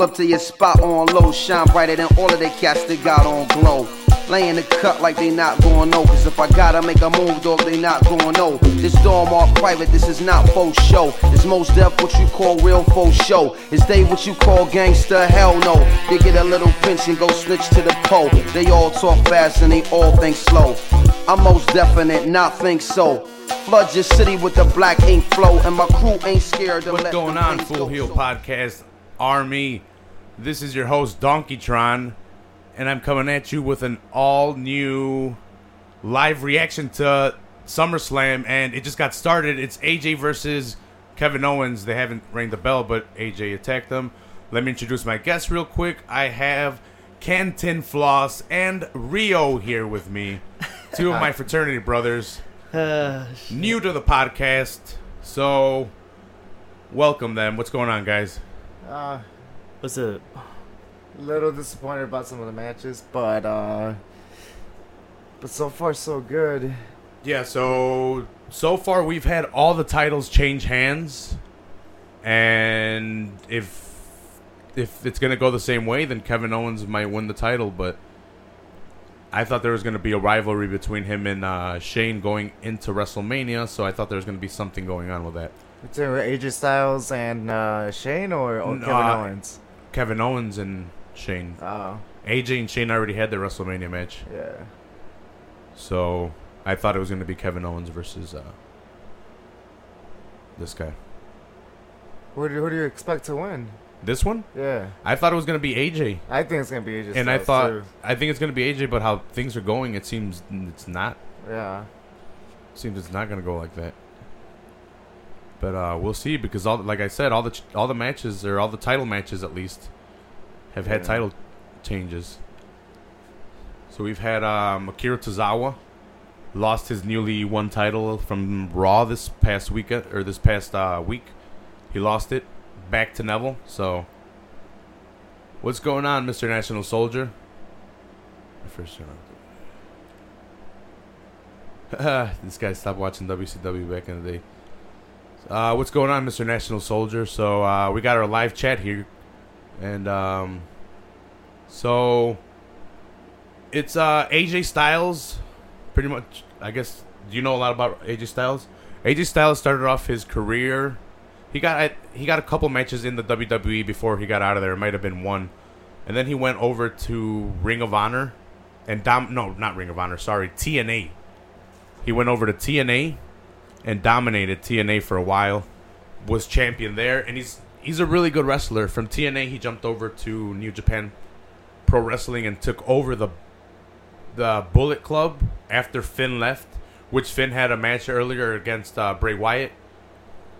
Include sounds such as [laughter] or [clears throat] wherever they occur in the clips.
Pull up to your spot on low, shine brighter than all of the cats that got on glow. Laying the cut like they not going no. Cause if I gotta make a move, dog, they not going no. This door marked private, this is not faux show. It's most deaf what you call real faux show. Is they what you call gangster? Hell no. They get a little pinch and go snitch to the pole. They all talk fast and they all think slow. I'm most definite, not think so. Flood your city with the black ink flow, and my crew ain't scared to What's going on, Full. Heel So- Podcast Army? This is your host, Donkeytron, and I'm coming at you with an all new live reaction to SummerSlam, and it just got started. It's AJ versus Kevin Owens. They haven't rang the bell, but AJ attacked them. Let me introduce my guests real quick. I have Canton Floss and Rio here with me, two of [laughs] my fraternity brothers Uh, new to the podcast. So, welcome them. What's going on, guys? Uh, what's up? little disappointed about some of the matches, but uh, but so far so good. Yeah, so so far we've had all the titles change hands, and if if it's gonna go the same way, then Kevin Owens might win the title. But I thought there was gonna be a rivalry between him and uh, Shane going into WrestleMania, so I thought there was gonna be something going on with that. Between AJ Styles and uh, Shane or, or No, Kevin I- Owens. Kevin Owens and Shane, Oh, AJ and Shane already had their WrestleMania match. yeah. So I thought it was going to be Kevin Owens versus uh, this guy. Who do, who do you expect to win? This one, Yeah, I thought it was going to be AJ, I think it's gonna be AJ. and I thought too. I think it's going to be AJ. But how things are going, it seems it's not. yeah. seems it's not going to go like that. But uh, we'll see because all like I said, all the ch- all the matches or all the title matches at least have had Yeah. title changes. So we've had um, Akira Tozawa lost his newly won title from Raw this past week or this past uh, week. He lost it back to Neville. So what's going on, Mr. National Soldier? First turn [laughs] this guy stopped watching WCW back in the day. Uh, what's going on, Mr. National Soldier? So uh, we got our live chat here, and um, so it's uh, AJ Styles. Pretty much, I guess. Do you know a lot about AJ Styles? AJ Styles started off his career. He got he got a couple matches in the WWE before he got out of there. It might have been one, and then he went over to Ring of Honor, and dom no not Ring of Honor. Sorry, TNA. He went over to TNA and dominated TNA for a while. Was champion there, and he's he's a really good wrestler. From TNA, he jumped over to New Japan Pro Wrestling and took over the the Bullet Club after Finn left, which Finn had a match earlier against uh, Bray Wyatt.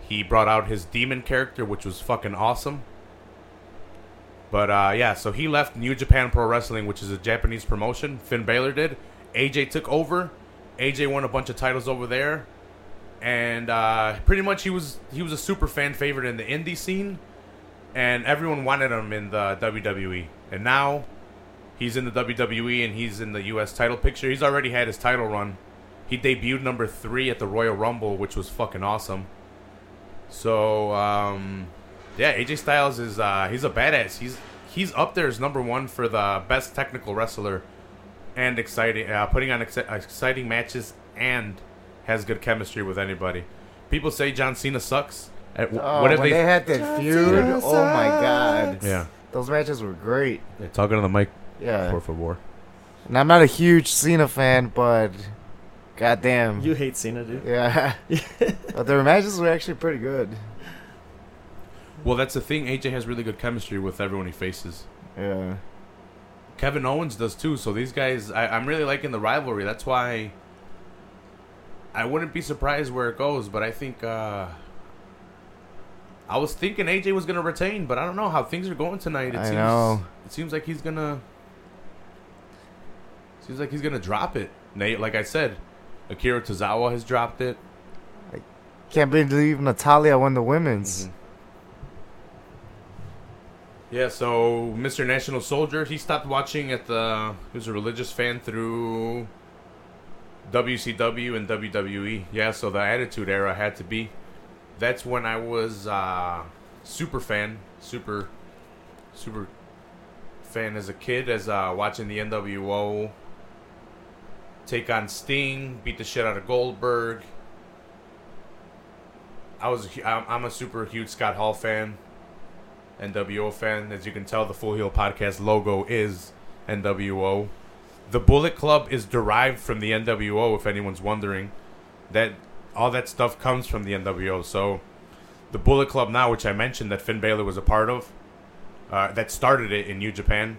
He brought out his demon character, which was fucking awesome. But uh, yeah, so he left New Japan Pro Wrestling, which is a Japanese promotion. Finn Balor did. AJ took over. AJ won a bunch of titles over there, and uh, pretty much he was he was a super fan favorite in the indie scene, and everyone wanted him in the WWE. And now he's in the WWE and he's in the U.S. title picture. He's already had his title run. He debuted number three at the Royal Rumble, which was fucking awesome. So um, yeah, AJ Styles is uh, he's a badass. He's he's up there as number one for the best technical wrestler and exciting, uh, putting on exci- exciting matches and has good chemistry with anybody. People say John Cena sucks. Wh- Oh, what if when they? they, had that feud? Cena Oh my god. yeah, Those matches were great. they're talking on the mic. Yeah. Por favor. And I'm not a huge Cena fan, but goddamn. You hate Cena, dude. yeah. [laughs] but their matches were actually pretty good. Well, that's the thing. AJ has really good chemistry with everyone he faces. Yeah. Kevin Owens does too. So these guys, I, I'm really liking the rivalry. That's why I wouldn't be surprised where it goes. But I think uh, I was thinking AJ was gonna retain, but I don't know how things are going tonight. It I seems, know. It seems like he's gonna. Seems like he's gonna drop it. Nate, like I said, Akira Tozawa has dropped it. I Can't believe Natalya won the women's. Mhm. Yeah, so Mr. National Soldier, he stopped watching at the. He was a religious fan through WCW and WWE. Yeah, so the Attitude Era had to be. That's when I was uh, super fan, super super fan as a kid, as uh, watching the NWO take on Sting, beat the shit out of Goldberg. I was I'm a super huge Scott Hall fan, NWO fan. As you can tell, the Full Heel Podcast logo is NWO. The Bullet Club is derived from the NWO. If anyone's wondering, that all that stuff comes from the NWO. So, the Bullet Club now, which I mentioned that Finn Balor was a part of, uh, that started it in New Japan.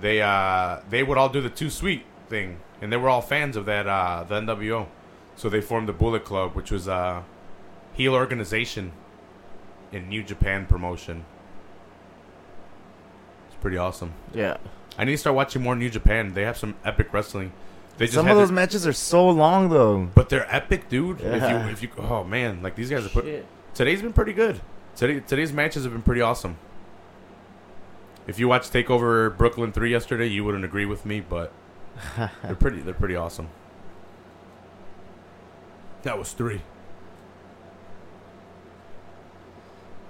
They uh, they would all do the Too Sweet thing, and they were all fans of that uh, the NWO. So they formed the Bullet Club, which was a heel organization in New Japan promotion. It's pretty awesome. Yeah. I need to start watching more New Japan. They have some epic wrestling. They just Some of those their- matches are so long though. but they're epic, dude. If you if you oh man, like these guys are put. Shit. Today's been pretty good. Today today's matches have been pretty awesome. If you watched Takeover Brooklyn three yesterday, you wouldn't agree with me, but [laughs] they're pretty they're pretty awesome. That was three.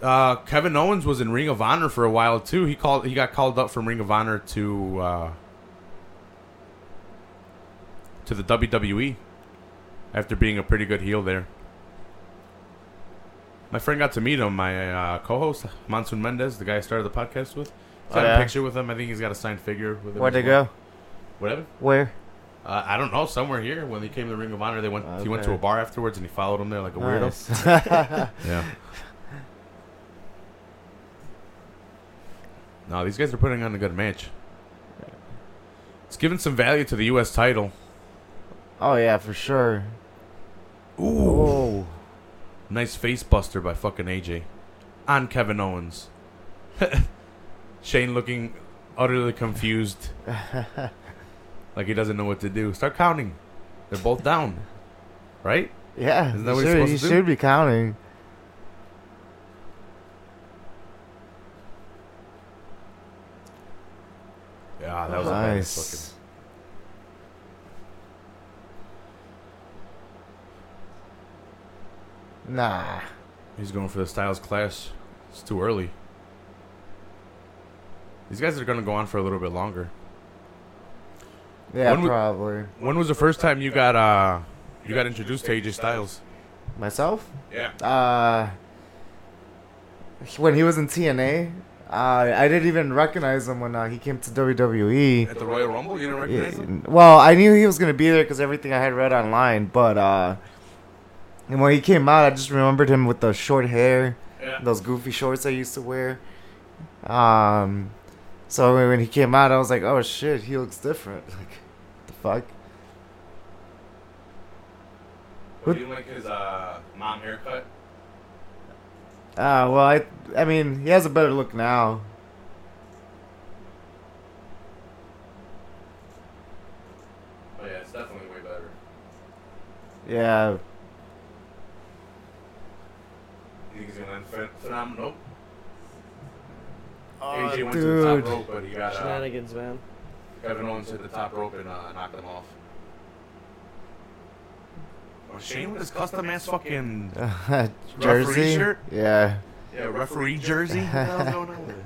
Uh, Kevin Owens was in Ring of Honor for a while too. He called he got called up from Ring of Honor to uh, to the WWE after being a pretty good heel there. My friend got to meet him. My uh, co-host Monsoon Mendez, the guy I started the podcast with, Oh, got yeah? a picture with him. I think he's got a signed figure with him. Where'd they well. go? Whatever. Where? Uh, I don't know. Somewhere here. When he came to the Ring of Honor, they went. He went to a bar afterwards, and he followed him there like a weirdo. [laughs] Yeah. No, these guys are putting on a good match. It's giving some value to the U.S. title. oh yeah, for sure. Ooh. Oh. Nice face buster by fucking AJ. On Kevin Owens. [laughs] Shane looking utterly confused. [laughs] like he doesn't know what to do. Start counting. They're both down. Right? Yeah. Isn't that what he's should, supposed you should be counting. Yeah, that was a nice. fucking. Nah. He's going for the Styles Clash. It's too early. These guys are gonna go on for a little bit longer. Yeah, When probably. When was the first time you got uh you got introduced to AJ Styles? Myself? Yeah. Uh, when he was in TNA, uh, I didn't even recognize him when uh, he came to WWE. At the Royal Rumble, you didn't recognize him? Well, I knew he was gonna be there because everything I had read online, but uh, and when he came out, I just remembered him with the short hair, Yeah. those goofy shorts I used to wear. Um, so when he came out, I was like, oh shit, he looks different. [laughs] Like, the fuck? But you like his uh mom haircut? Uh, well, I, I mean, he has a better look now. Oh yeah, it's definitely way better. Yeah, You think he's gonna end phen- phenomenal? AJ went to the top dude. rope, but he got uh, Shenanigans, man. Kevin Owens hit the top rope and uh, knocked him off. Shane with his custom ass fucking [laughs] Jersey. shirt? Yeah. yeah referee jersey. What the hell's [laughs] going on with it?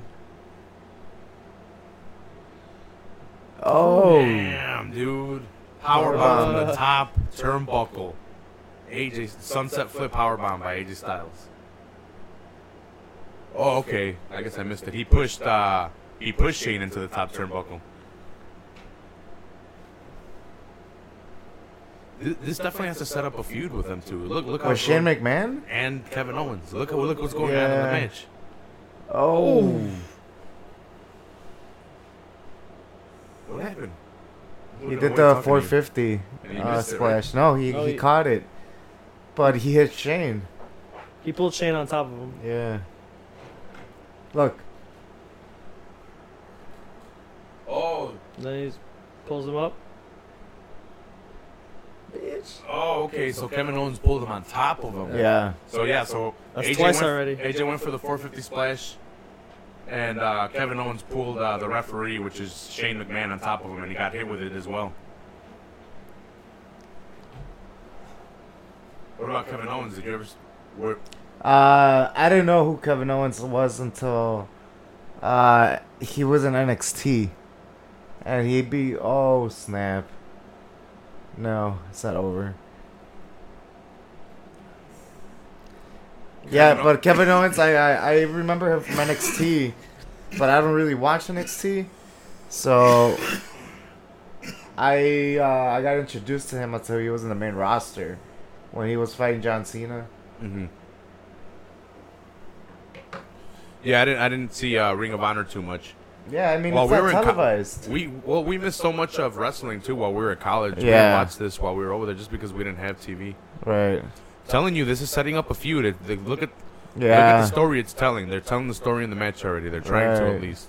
Oh. Damn, dude. Powerbomb from the top turnbuckle. AJ sunset flip powerbomb by AJ Styles. Oh, okay. I guess I missed it. He pushed uh he pushed Shane into the top turnbuckle. This definitely has to set up a feud with them too. Look, look how With Shane going- McMahon? and Kevin Owens. Look, look what's going on in the Yeah. match. Oh. What happened? He did the 450 uh, missed right? splash. No, he, Oh, he he- caught it. But he hit Shane. He pulled Shane on top of him. Yeah. Look. Oh, Then he pulls him up. Oh, okay. So Kevin Owens pulled him on top of him. Yeah. So yeah, so That's AJ twice went, already. AJ went for the 450 splash, and uh, Kevin Owens pulled uh, the referee, which is Shane McMahon, on top of him, and he got hit with it as well. What about Kevin Owens? Did you ever? s- Were, Uh, I didn't know who Kevin Owens was until Uh, he was in NXT, and he'd be oh snap. No, it's not over. Yeah, Kevin O- but Kevin Owens, I, I I remember him from NXT, but I don't really watch NXT, so I uh, I got introduced to him until he was in the main roster when he was fighting John Cena. Mm-hmm. Yeah, I didn't. I didn't see uh, Ring of Honor too much. Yeah, I mean Well, it's we were in co- televised. We well, we missed so much of wrestling too while we were at college. We Yeah. didn't watch this while we were over there just because we didn't have TV. right. telling you, this is setting up a feud. It, they- look at yeah. look at the story it's telling. They're telling the story in the match already. They're trying to at least.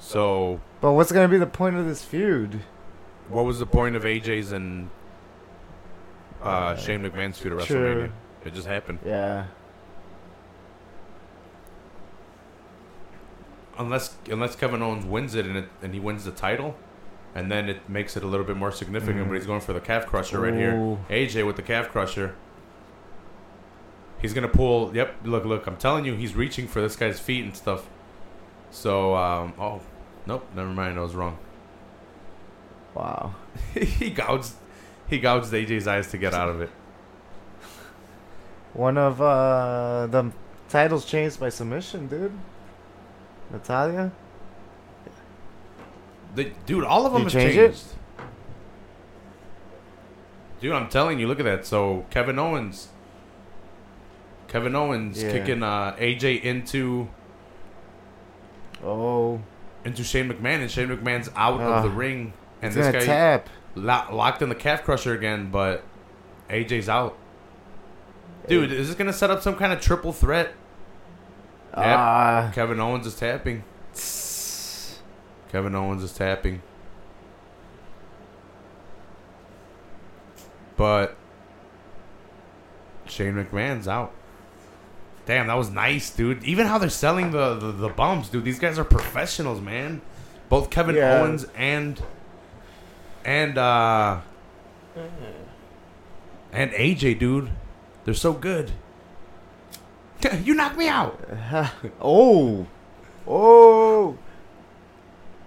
So, But what's gonna be the point of this feud? what was the point of AJ's and uh, Shane McMahon's feud at True. WrestleMania? It just happened. Yeah. Unless unless Kevin Owens wins it and it, and he wins the title, and then it makes it a little bit more significant. Mhm. But he's going for the calf crusher right here. AJ with the calf crusher. He's gonna pull. Yep, look, look. I'm telling you, he's reaching for this guy's feet and stuff. So, um, oh, nope, never mind. I was wrong. Wow. [laughs] he gouged, he gouged AJ's eyes to get out of it. One of uh the titles changed by submission, dude. Natalya. Dude, all of them have change changed. it? Dude, I'm telling you, look at that. So Kevin Owens, Kevin Owens Yeah. kicking uh, AJ into Oh. into Shane McMahon, and Shane McMahon's out Ah. of the ring, and this guy tap. lo- locked in the calf crusher again, but AJ's out. Dude, is this gonna set up some kind of triple threat? Ah. Kevin Owens is tapping. Kevin Owens is tapping. But Shane McMahon's out. Damn, that was nice, dude. Even how they're selling the, the, the bumps, dude. These guys are professionals, man. Both Kevin Yeah. Owens and and uh and AJ, dude. They're so good. [laughs] you knocked me out. [laughs] oh. Oh.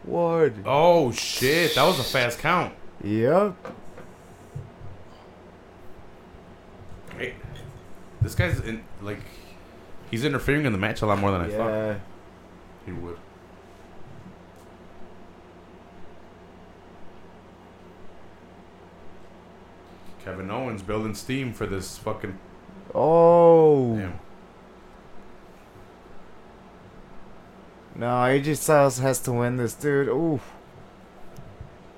Ward. Oh shit, that was a fast count. Yep. Hey, this guy's in like he's interfering in the match a lot more than I thought Yeah. he would. Kevin Owens building steam for this fucking Oh. damn. No, AJ Styles has to win this, dude. Ooh.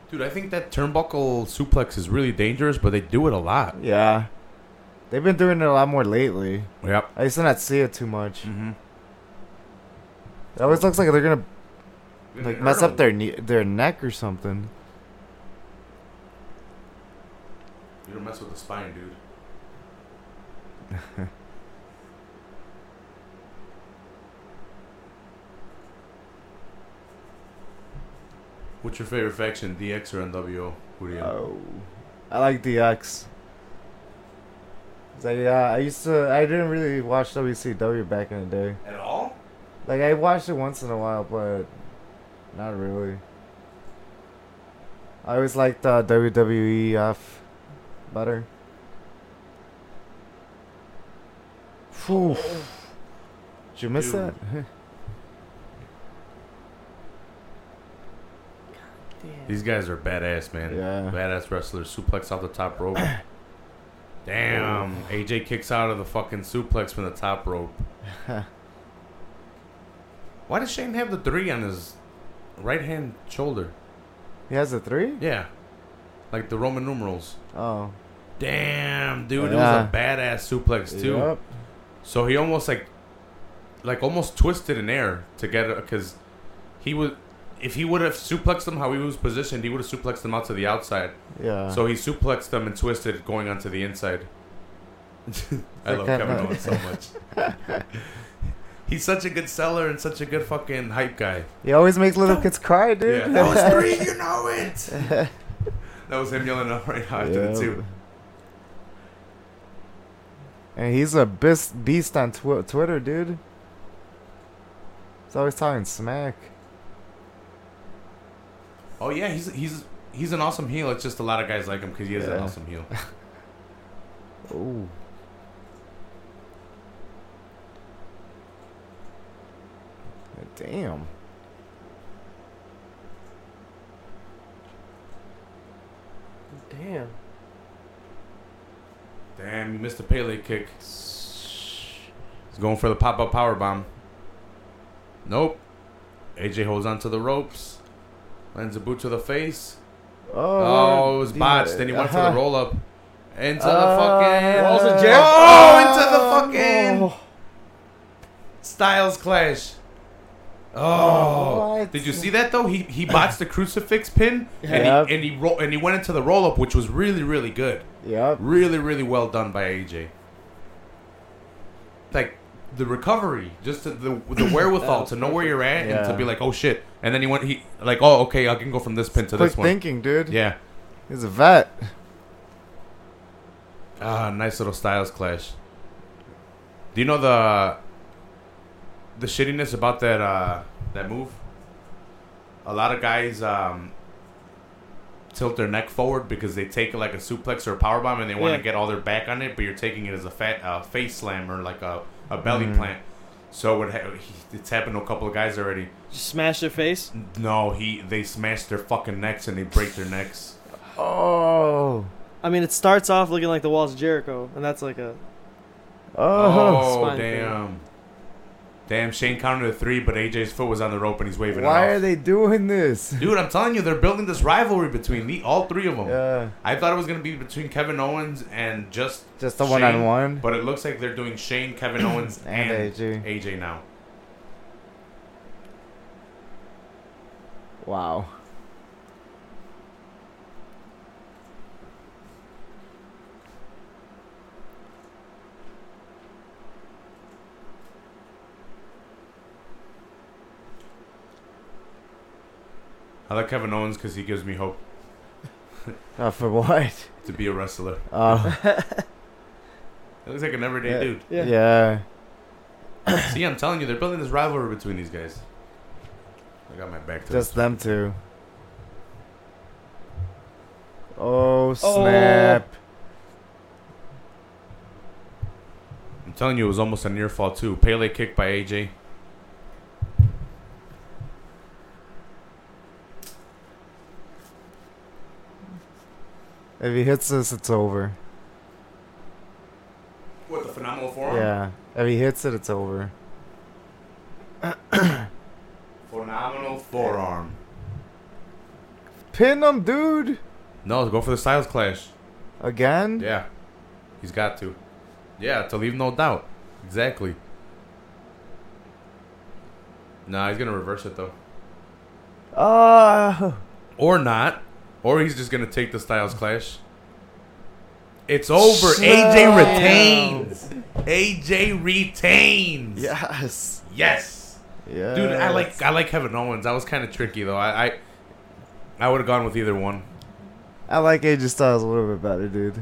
Dude, I think that turnbuckle suplex is really dangerous, but they do it a lot. Yeah. They've been doing it a lot more lately. Yep. I used to not see it too much. Mm-hmm. It always looks like they're gonna like mess up their knee, their neck or something. You don't mess with the spine, dude. [laughs] What's your favorite faction, DX or NWO? Who do you? Oh, I like DX. Like, yeah, I used to. I didn't really watch WCW back in the day. At all? Like, I watched it once in a while, but not really. I always liked uh, WWEF better. Phew. Did you miss Dude. that? [laughs] These guys are badass, man. Yeah. Badass wrestlers. Suplex off the top rope. [coughs] Damn. AJ kicks out of the fucking suplex from the top rope. [laughs] Why does Shane have the three on his right hand shoulder? he has a three? Yeah. Like the Roman numerals. Oh. Damn, dude, Yeah. it was a badass suplex too. Yup. So he almost like, like almost twisted in air to get it because he would, if he would have suplexed them how he was positioned, he would have suplexed them out to the outside. Yeah. So he suplexed them and twisted going onto the inside. [laughs] I love. Kevin [laughs] Owens so much. [laughs] He's such a good seller and such a good fucking hype guy. he always makes little kids cry, dude. Yeah, that was three, you know it. that was him yelling out right after Yeah. the two. And he's a beast, beast on tw- Twitter, dude. He's always talking smack. Oh yeah, he's he's he's an awesome heel. It's just a lot of guys like him because he is an awesome heel. [laughs] oh. Damn. Damn. Damn, you missed the Pele kick. He's going for the pop up power bomb. Nope. AJ holds onto the ropes. Lands a boot to the face. Oh, oh it was botched. Then he went for the roll up. Into the Uh, fucking. Walls Jericho. Oh, into the fucking Styles clash. Oh, What? did you see that though? He he botched the crucifix pin and Yep. he and he ro- and he went into the roll up, which was really really good. Yeah, Really, really well done by AJ. Like the recovery, just to, the the wherewithal to know where you're at and to be like, oh shit. And then he went, he like, oh okay, I can go from this pin to Quick this one. thinking, dude. Yeah. He's a vet. Ah, nice little styles clash. Do you know the the shittiness about that uh that move? A lot of guys um tilt their neck forward because they take it like a suplex or a power bomb and they want to Yeah. get all their back on it, but you're taking it as a fat uh, face slam or like a, a belly Mm. plant. So it ha- he- it's happened to a couple of guys already. Just smash their face. No, he they smash their fucking necks and they break their necks. Oh. I mean, it starts off looking like the walls of Jericho, and that's like a Oh. Oh, spine thing. Damn. Shane counted to three, but AJ's foot was on the rope and he's waving Why are they doing this? Dude, I'm telling you, they're building this rivalry between the, all three of them. Yeah. I thought it was going to be between Kevin Owens and just Just a Shane, one on one. But it looks like they're doing Shane, Kevin Owens, [clears throat] And and, AJ. AJ now. Wow. I like Kevin Owens because he gives me hope Uh, for what? to be a wrestler. [laughs] Oh. He looks like an everyday Yeah. dude. Yeah. yeah. [clears throat] See, I'm telling you, they're building this rivalry between these guys. I got my back to Just this. them two. Oh snap! I'm telling you, it was almost a near fall too. Pele kick by AJ. If he hits this, it's over. What the phenomenal forearm? Yeah. If he hits it, it's over. [coughs] Phenomenal forearm. Pin him, dude. No, go for the Styles Clash. Again? Yeah, he's got to. Yeah, to leave no doubt. Exactly. Nah, he's gonna reverse it though, Ah. or not, or he's just gonna take the Styles Clash. It's over. AJ retains. AJ retains. yes. Yes. Yeah. Dude, I like I like Kevin Owens. That was kind of tricky though. I I, I would have gone with either one. I like AJ Styles a little bit better, dude.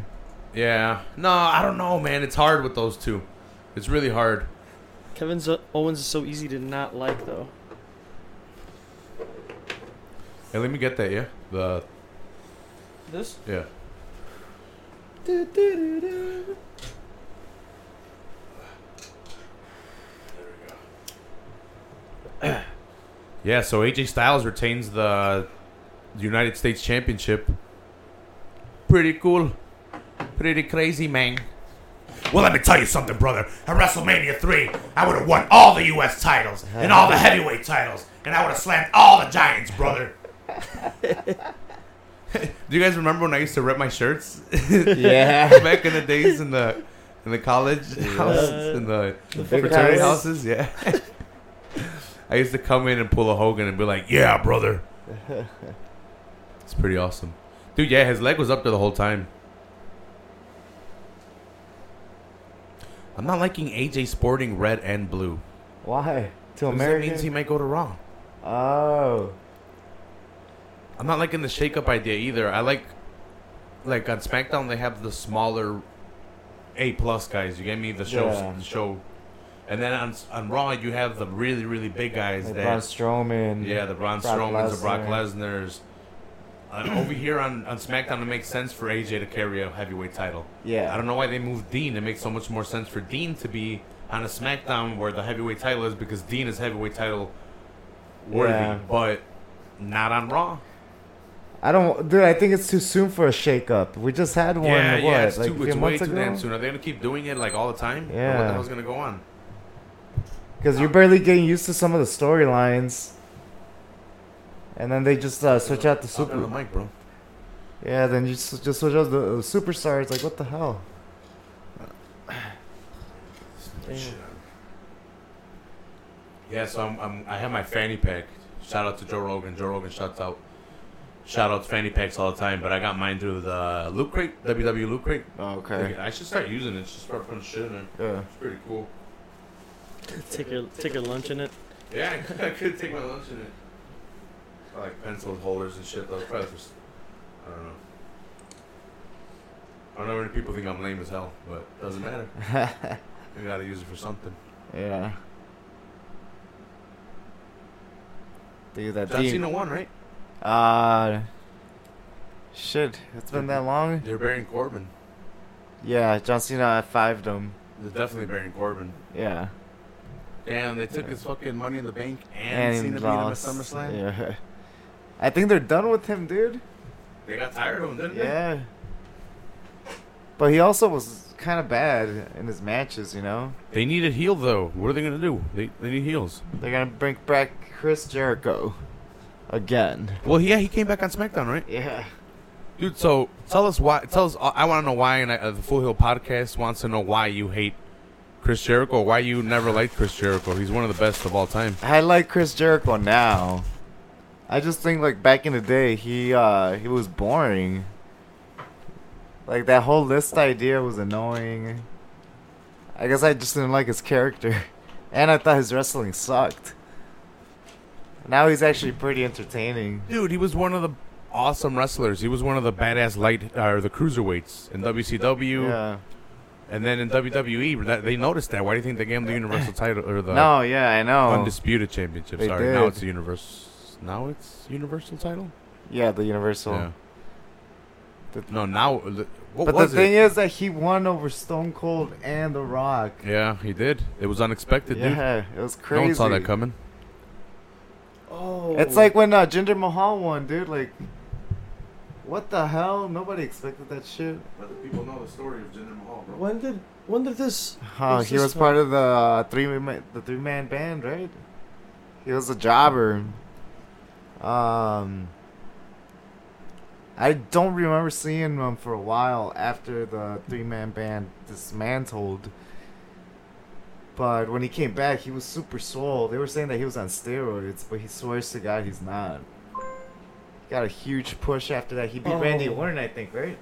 Yeah. No, I don't know, man. It's hard with those two. It's really hard. Kevin uh, Owens is so easy to not like, though. Hey, let me get that. Yeah. The This? yeah. Yeah, so AJ Styles retains the United States Championship. Pretty cool. Pretty crazy, man. Well, let me tell you something, brother. At WrestleMania 3, I would have won all the U.S. titles and all the heavyweight titles, and I would have slammed all the giants, brother. [laughs] [laughs] Do you guys remember when I used to rip my shirts? Yeah. [laughs] Back in the days in the in the college houses, in the big fraternity house. houses, yeah. [laughs] I used to come in and pull a Hogan and be like, "Yeah, brother." It's pretty awesome, dude. Yeah, his leg was up there the whole time. I'm not liking AJ sporting red and blue. Why? To Because that means he might go to Raw. oh. I'm not liking the shake-up idea either. I like, like on SmackDown they have the smaller A plus guys. You get me? The show, Yeah. the show, And then on on Raw, you have the really really big guys Like that Braun Strowman. yeah, the Braun Brock Strowmans, the Brock Lesnar's. And over here on, on SmackDown, it makes sense for AJ to carry a heavyweight title. Yeah. I don't know why they moved Dean. It makes so much more sense for Dean to be on a SmackDown where the heavyweight title is because Dean is heavyweight title worthy, Yeah. but not on Raw. I don't, dude. I think it's too soon for a shakeup. We just had one. yeah, what, yeah, it's, like too, it's way months too ago? damn soon. Are they gonna keep doing it like all the time? Or what the hell's gonna go on? Because you're barely getting used to some of the storylines. And then they just uh, switch out the on the super. mic, bro. Yeah, then you just, just switch out the, superstars. Like, what the hell? Yeah, so I'm, I'm I have my fanny pack. Shout out to Joe Rogan. Joe Rogan shouts out. Shout out to fanny packs all the time, but I got mine through the Loot Crate, WW Loot Crate. Oh, Like, I should start using it. Just start putting shit in there. Yeah. It's pretty cool. Take your take your lunch in it. Yeah, I [laughs] could, I could take my lunch in it. I like pencil holders and shit though. Probably for, s- I don't know. I don't know many people think I'm lame as hell, but it doesn't matter. [laughs] You gotta use it for something. yeah. Dude, that John theme. Cena won, right? Uh, shit, it's been that long. They're burying Corbin. Yeah, John Cena F5'd him. They're definitely burying Corbin. Yeah, Damn, they took his fucking money in the bank and, and Cena beat him at. SummerSlam. Yeah, I think they're done with him, dude. They got tired of him, didn't they? Yeah. But he also was kind of bad in his matches, you know. They need a heel though. What are they gonna do? They they need heels. They're gonna bring back Chris Jericho again. Well, yeah, he came back on SmackDown, right? Yeah. Dude, so tell us why. Tell us. I want to know why. And uh, the Full Heel Podcast wants to know why you hate Chris Jericho. Why you never liked Chris Jericho? He's one of the best of all time. I like Chris Jericho now. I just think like back in the day, he uh he was boring. Like that whole list idea was annoying. I guess I just didn't like his character, [laughs] and I thought his wrestling sucked. Now he's actually pretty entertaining. Dude, he was one of the awesome wrestlers. He was one of the badass light or the cruiserweights in WCW, Yeah. and then in WWE. That, they noticed that. Why do you think they gave him the Universal title or the No, yeah, I know. Undisputed Championship? They Sorry, now it's the Universal. Now it's Universal title. Yeah, the Universal. Yeah. The- No, now the- what but the thing it? is that he won over Stone Cold and The Rock. Yeah, he did. It was unexpected, dude. Yeah, it was No crazy. one saw that coming. Oh. It's like when uh, Jinder Mahal won, dude. Like, what the hell? Nobody expected that shit. But the people know the story of Jinder Mahal, bro. when did when did this? He this was guy? part of the uh, three man, the three man band, right? He was a jobber. Um, I don't remember seeing him for a while after the three man band dismantled. But when he came back, he was super swole. They were saying that he was on steroids, but he swears to God he's not. Got a huge push after that. He beat Randy Oh. Orton, I think, right?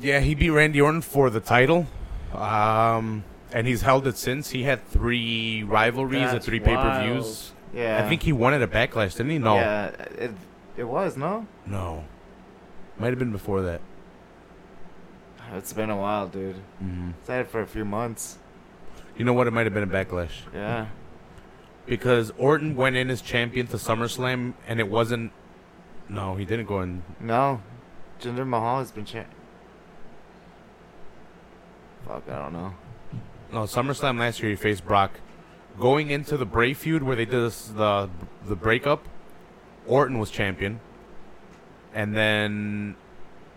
Yeah, he beat Randy Orton for the title. Um, and he's held it since. He had three rivalries at three pay per views. Yeah. I think he won it at Backlash, didn't he? No. Yeah, it, it was, no? No. Might have been before that. It's been a while, dude. hmm It's had it for a few months. You know what? It might have been a Backlash. Yeah. Because Orton went in as champion to SummerSlam, and it wasn't. No, he didn't go in. No. Jinder Mahal has been cha- Fuck, I don't know. No, SummerSlam last year he faced Brock. Going into the Bray feud where they did this, the the breakup, Orton was champion, and then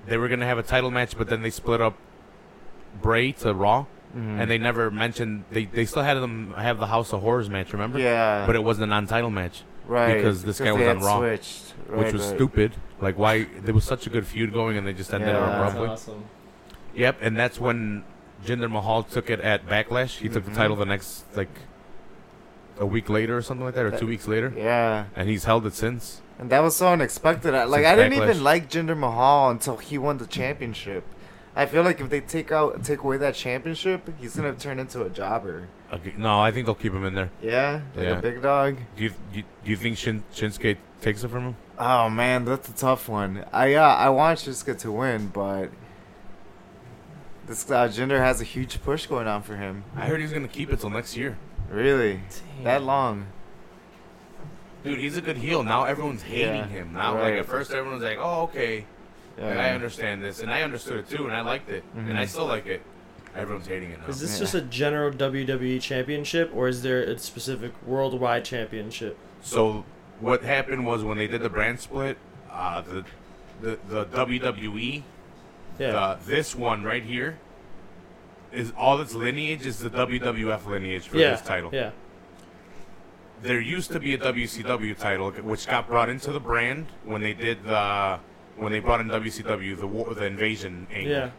they were gonna have a title match, but then they split up Bray to Raw, Mhm. and they never mentioned they they still had them have the House of Horrors match, remember? Yeah. But it wasn't a non-title match, right. because this guy was on Raw, Switched. which was right. stupid. Like why there was such a good feud going, and they just ended it Yeah. That's abruptly. awesome. Yep, and that's when Jinder Mahal took it at Backlash. He took the title the next like a week later or something like that, or That- two weeks later, Yeah. and he's held it since. And that was so unexpected. I- Like Since I didn't Backlash. even like Jinder Mahal until he won the championship. I feel like if they take out take away that championship, he's gonna turn into a jobber. Okay, no, I think they'll keep him in there. Yeah, like Yeah. a big dog. Do you do you, do you think Shin, Shinsuke takes it from him? Oh man, that's a tough one. I uh, I want Shinsuke to win, but This uh, Jinder has a huge push going on for him. I heard he's gonna keep it till next year. Really? Damn. That long? Dude, he's a good heel. Now everyone's hating Yeah, him. Now, right. like at first, everyone's like, "Oh, okay, Yeah. I understand this," and I understood it too, and I liked it, and I Mhm. still like it. Everyone's hating it now. Is this Yeah. just a general WWE championship, or is there a specific worldwide championship? So what happened was when they did the brand split, uh, the the the WWE, Yeah. uh, this one right here, is all its lineage is the WWF lineage for yeah. this title. Yeah. There used to be a WCW title which got brought into the brand when they did the when they brought in WCW the war, the invasion angle. Yeah.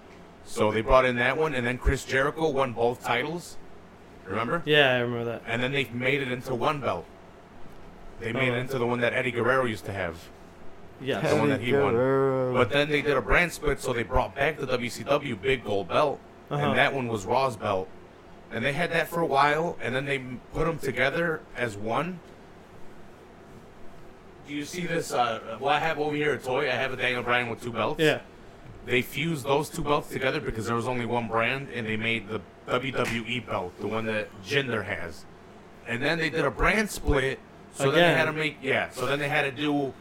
So they brought in that one, and then Chris Jericho won both titles. Remember? Yeah, I remember that. And then they made it into one belt. They made Oh. it into the one that Eddie Guerrero used to have. Yes. the one that he won. But then they did a brand split, so they brought back the WCW big gold belt, Uh-huh. and that one was Raw's belt. And they had that for a while, and then they put them together as one. Do you see this? Uh, well, I have over here a toy. I have a Daniel Bryan with two belts. Yeah. They fused those two belts together because there was only one brand, and they made the WWE belt, the one that Jinder has. And then they did a brand split, so then they had to make yeah. So then they had to do.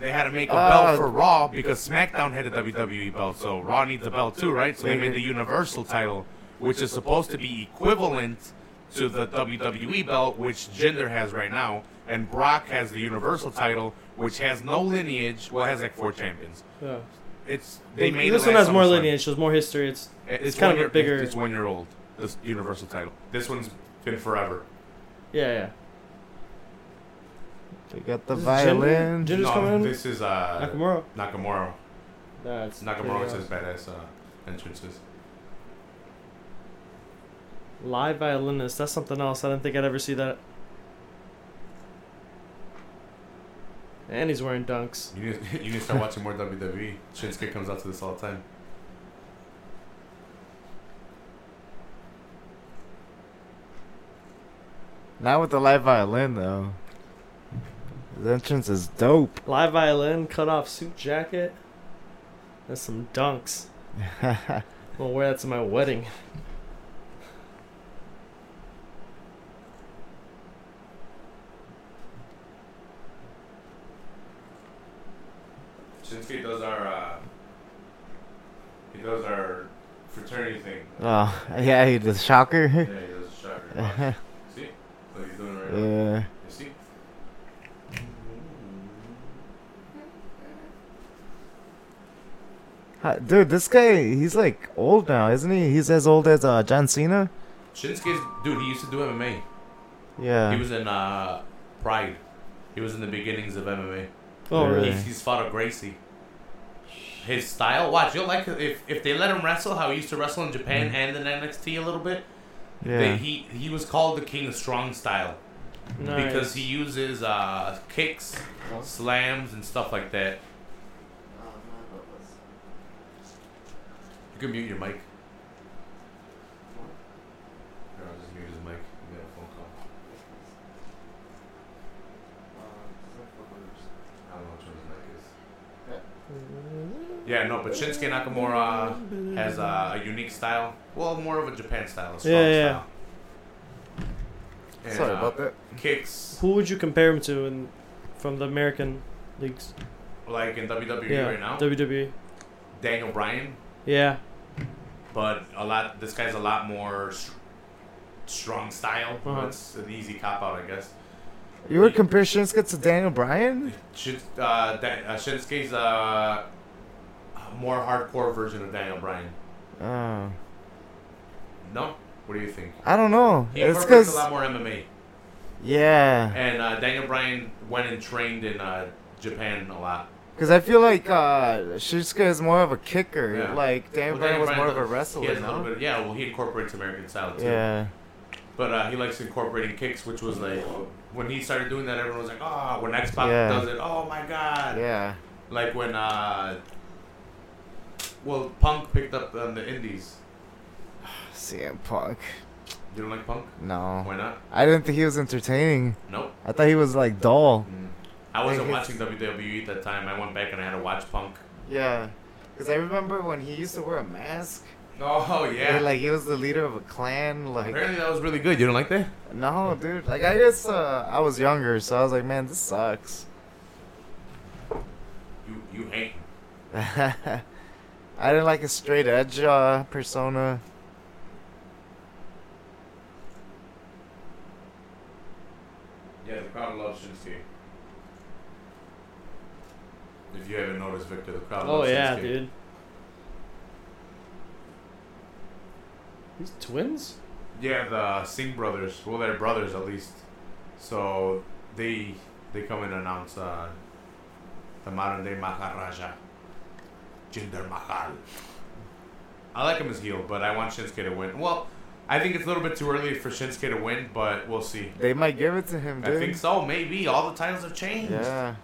They had to make a Ah. belt for Raw because SmackDown had a WWE belt, so Raw needs a belt too, right? So they made the Universal title, which is supposed to be equivalent to the WWE belt, which Jinder has right now, and Brock has the Universal title, which has no lineage. Well, it has like four champions. Yeah. It's they made this it one has more lineage, so it's more history. It's It- it's kind one of a year- bigger- It's one year old. This Universal title. This one's been forever. yeah, yeah. They got the is violin. Jinder- Jinder's coming in? this is uh, Nakamura. Nakamura. That's Nakamura pretty says badass uh, entrances. Live violinist. That's something else. I didn't think I'd ever see that. And he's wearing dunks. You need, [laughs] you need to start watching more WWE. Shinsuke comes out to this all the time. Not with the live violin though. His entrance is dope. Live violin, cut off suit jacket. That's some dunks. [laughs] I'm gonna wear that to my wedding. Shinsuke does our uh, he does our fraternity thing. oh, yeah, he the shocker. Yeah, he does [laughs] shocker. See? Look, he's doing right now. yeah. You see? Dude, this guy, he's like old now, isn't he? He's as old as uh, John Cena. Shinsuke's dude. He used to do MMA. Yeah. He was in uh, Pride. He was in the beginnings of MMA. Oh, Really? really? He's, he's fought a Gracie. His style, watch. You'll like it if if they let him wrestle how he used to wrestle in Japan and in NXT a little bit. Yeah. They, he he was called the king of strong style Nice. because he uses uh, kicks, slams, and stuff like that. You can mute your mic. Here, I'll just mute his mic. You got a phone call. I don't know which one his mic is. Yeah, no, but Shinsuke Nakamura has uh, a unique style. Well, more of a Japan style, a strong Yeah, yeah. style. And, Sorry uh, about that. Kicks, Who would you compare him to in from the American leagues? like in WWE yeah, right now. WWE. Daniel Bryan, Yeah, but a lot. This guy's a lot more str- strong style. Uh-huh. It's an easy cop out, I guess. You would compare Shinsuke to Daniel Bryan? Shin, uh, da- uh, Shinsuke's uh, a more hardcore version of Daniel Bryan. Oh. No, what do you think? I don't know. He It's a lot more MMA. Yeah. And uh, Daniel Bryan went and trained in uh, Japan a lot. Because I feel like uh, is more of a kicker. Yeah. Like, Daniel Well, Bryan was Bryan more of a does- he wrestler, little no? bit, yeah, well, he incorporates American style too. Yeah. But uh, he likes incorporating kicks, which was like when he started doing that, everyone was like, "Oh!" When X Pac Yeah. does it, "Oh my god!" Yeah. Like when uh, well, Punk picked up on the Indies. [sighs] CM Punk. You don't like Punk? No. Why not? I didn't think he was entertaining. Nope. I thought he was like dull. Mm. I wasn't Like, watching WWE at that time. I went back and I had to watch Punk. Yeah. Because I remember when he used to wear a mask. Oh [laughs] Yeah, like he was the leader of a clan. Like apparently that was really good. You don't like that? no, dude. Like I guess uh, I was younger, so I was like, man, this sucks. You you hate. [laughs] I didn't like a straight edge uh, persona. Yeah, the crowd loves Shinsuke. If you haven't noticed, Victor, the crowd Oh loves yeah, Shinsuke. dude. These twins? Yeah, the Singh brothers. Well, they're brothers at least. So they they come and announce uh, the modern day Maharaja, Jinder Mahal. I like him as heel, but I want Shinsuke to win. Well, I think it's a little bit too early for Shinsuke to win, but we'll see. They might give it to him, I think so. Maybe all the titles have changed. Yeah.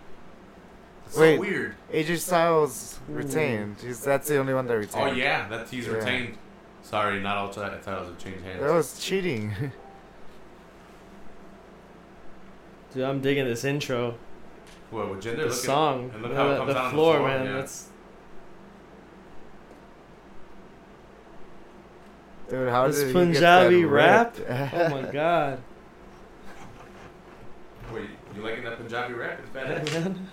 It's so Wait. weird. AJ Styles retained. He's, that's the only one that retained. Oh yeah, that he's Yeah. retained. Sorry, not all ti- titles have changed hands. That was cheating. [laughs] Dude, I'm digging this intro. What with Jinder? The Look at- song. and look the, how it comes the down on the floor, floor, man. yeah. That's Dude, how This did he get Punjabi that rap? ripped? [laughs] oh my god. Wait, you liking that Punjabi rap? It's Yeah, badass. [laughs] man.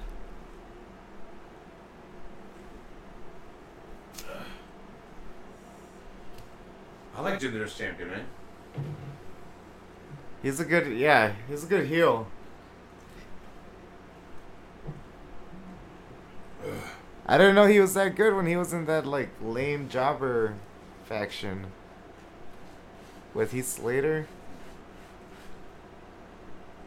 I like Jinder as champion, man. He's a good, yeah, he's a good heel. I didn't know he was that good when he was in that like lame jobber faction with Heath Slater.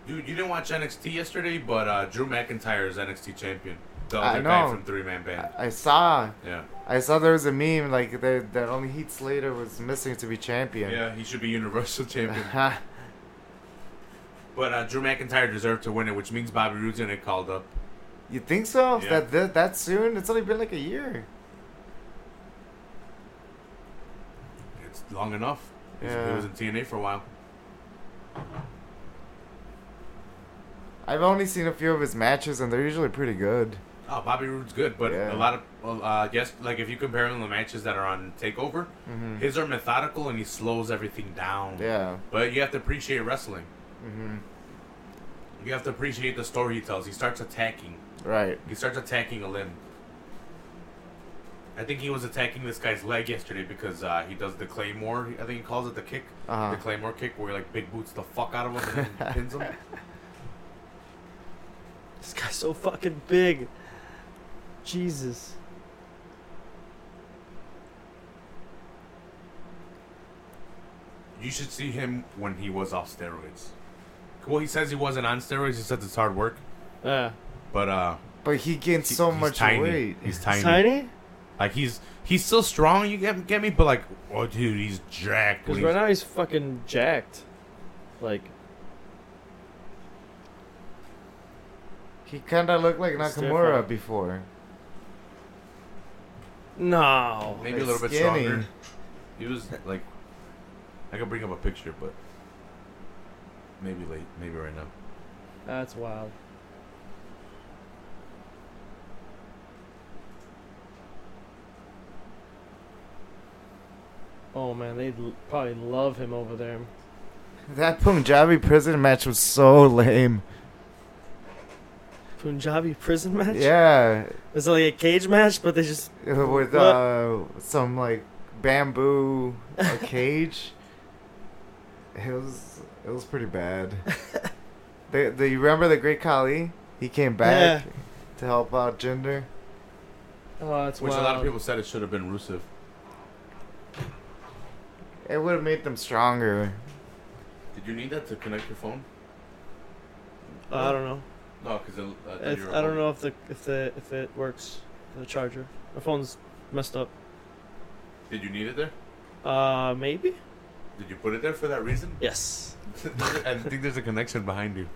Dude, you didn't watch NXT yesterday, but uh, Drew McIntyre is NXT champion. The I other guy know. from Three Man Band. I, I saw, Yeah. I saw there was a meme like that that only Heath Slater was missing to be champion. Yeah, he should be Universal champion. [laughs] But uh, Drew McIntyre deserved to win it, which means Bobby Roode's gonna get called up. you think so? Yeah. That, that that soon? It's only been like a year. It's long enough. He's- He was in TNA for a while. I've only seen a few of his matches and they're usually pretty good. Oh, Bobby Roode's good, but Yeah. a lot of, uh, guess, like if you compare him to the matches that are on Takeover, hmm his are methodical and he slows everything down. Yeah. But you have to appreciate wrestling. hmm You have to appreciate the story he tells. He starts attacking. Right. He starts attacking a limb. I think he was attacking this guy's leg yesterday because uh, he does the claymore. I think he calls it the kick, Uh-huh. the claymore kick, where he like big boots the fuck out of him and then pins him. [laughs] This guy's so fucking big. Jesus. You should see him when he was off steroids. Well, he says he wasn't on steroids. He says it's hard work, Yeah. but uh, But he gained he- so much tiny. weight. He's tiny. Tiny? Like he's he's still strong. You get get me, but like, oh dude, he's jacked. Because right now he's fucking jacked. Like, He kind of looked like Nakamura different. before. no. maybe a little bit skinny. stronger. He was like, I could bring up a picture, but maybe late, maybe right now. That's wild. Oh man, they would probably love him over there. That Punjabi prison match was so lame. Punjabi prison match? Yeah, It's like a cage match, but they just [laughs] with uh, some like bamboo uh, [laughs] cage. It was it was pretty bad. [laughs] they, they, you remember the Great Khali? He came back to help out Jinder. oh, that's Which wild. a lot of people said it should have been Rusev. It would have made them stronger. Did you need that to connect your phone? I don't know. No, because If, I don't know if the if the if it works. The charger. My phone's messed up. Did you need it there? Uh, maybe. Did you put it there for that reason? Yes. [laughs] I think there's a connection behind you.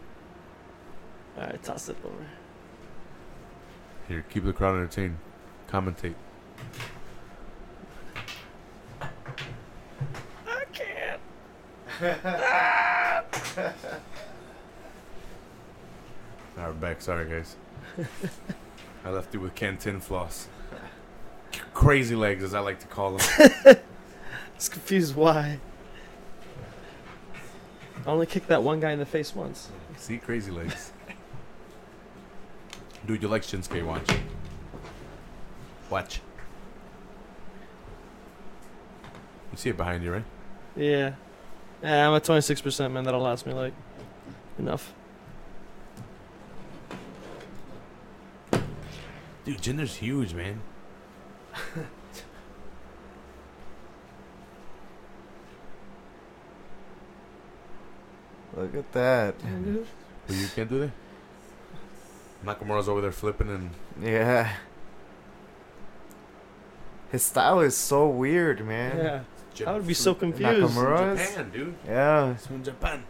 All right, toss it over. Here, keep the crowd entertained. Commentate. I can't. Ah. All right, back. Sorry, guys. I left you with Cantin floss. Crazy legs, as I like to call them. [laughs] was confused why. I only kicked that one guy in the face once. See, crazy legs. Dude, you like Shinsuke? Watch. Watch. You see it behind you, right? Yeah. Yeah, I'm at 26%, man. That'll last me, like, enough. Dude, Jinder's huge, man. Look at that. But you can't do that. Nakamura's over there flipping and Yeah. His style is so weird, man. Yeah. I would be so confused. Nakamura? Japan, dude. Yeah. It's from Japan.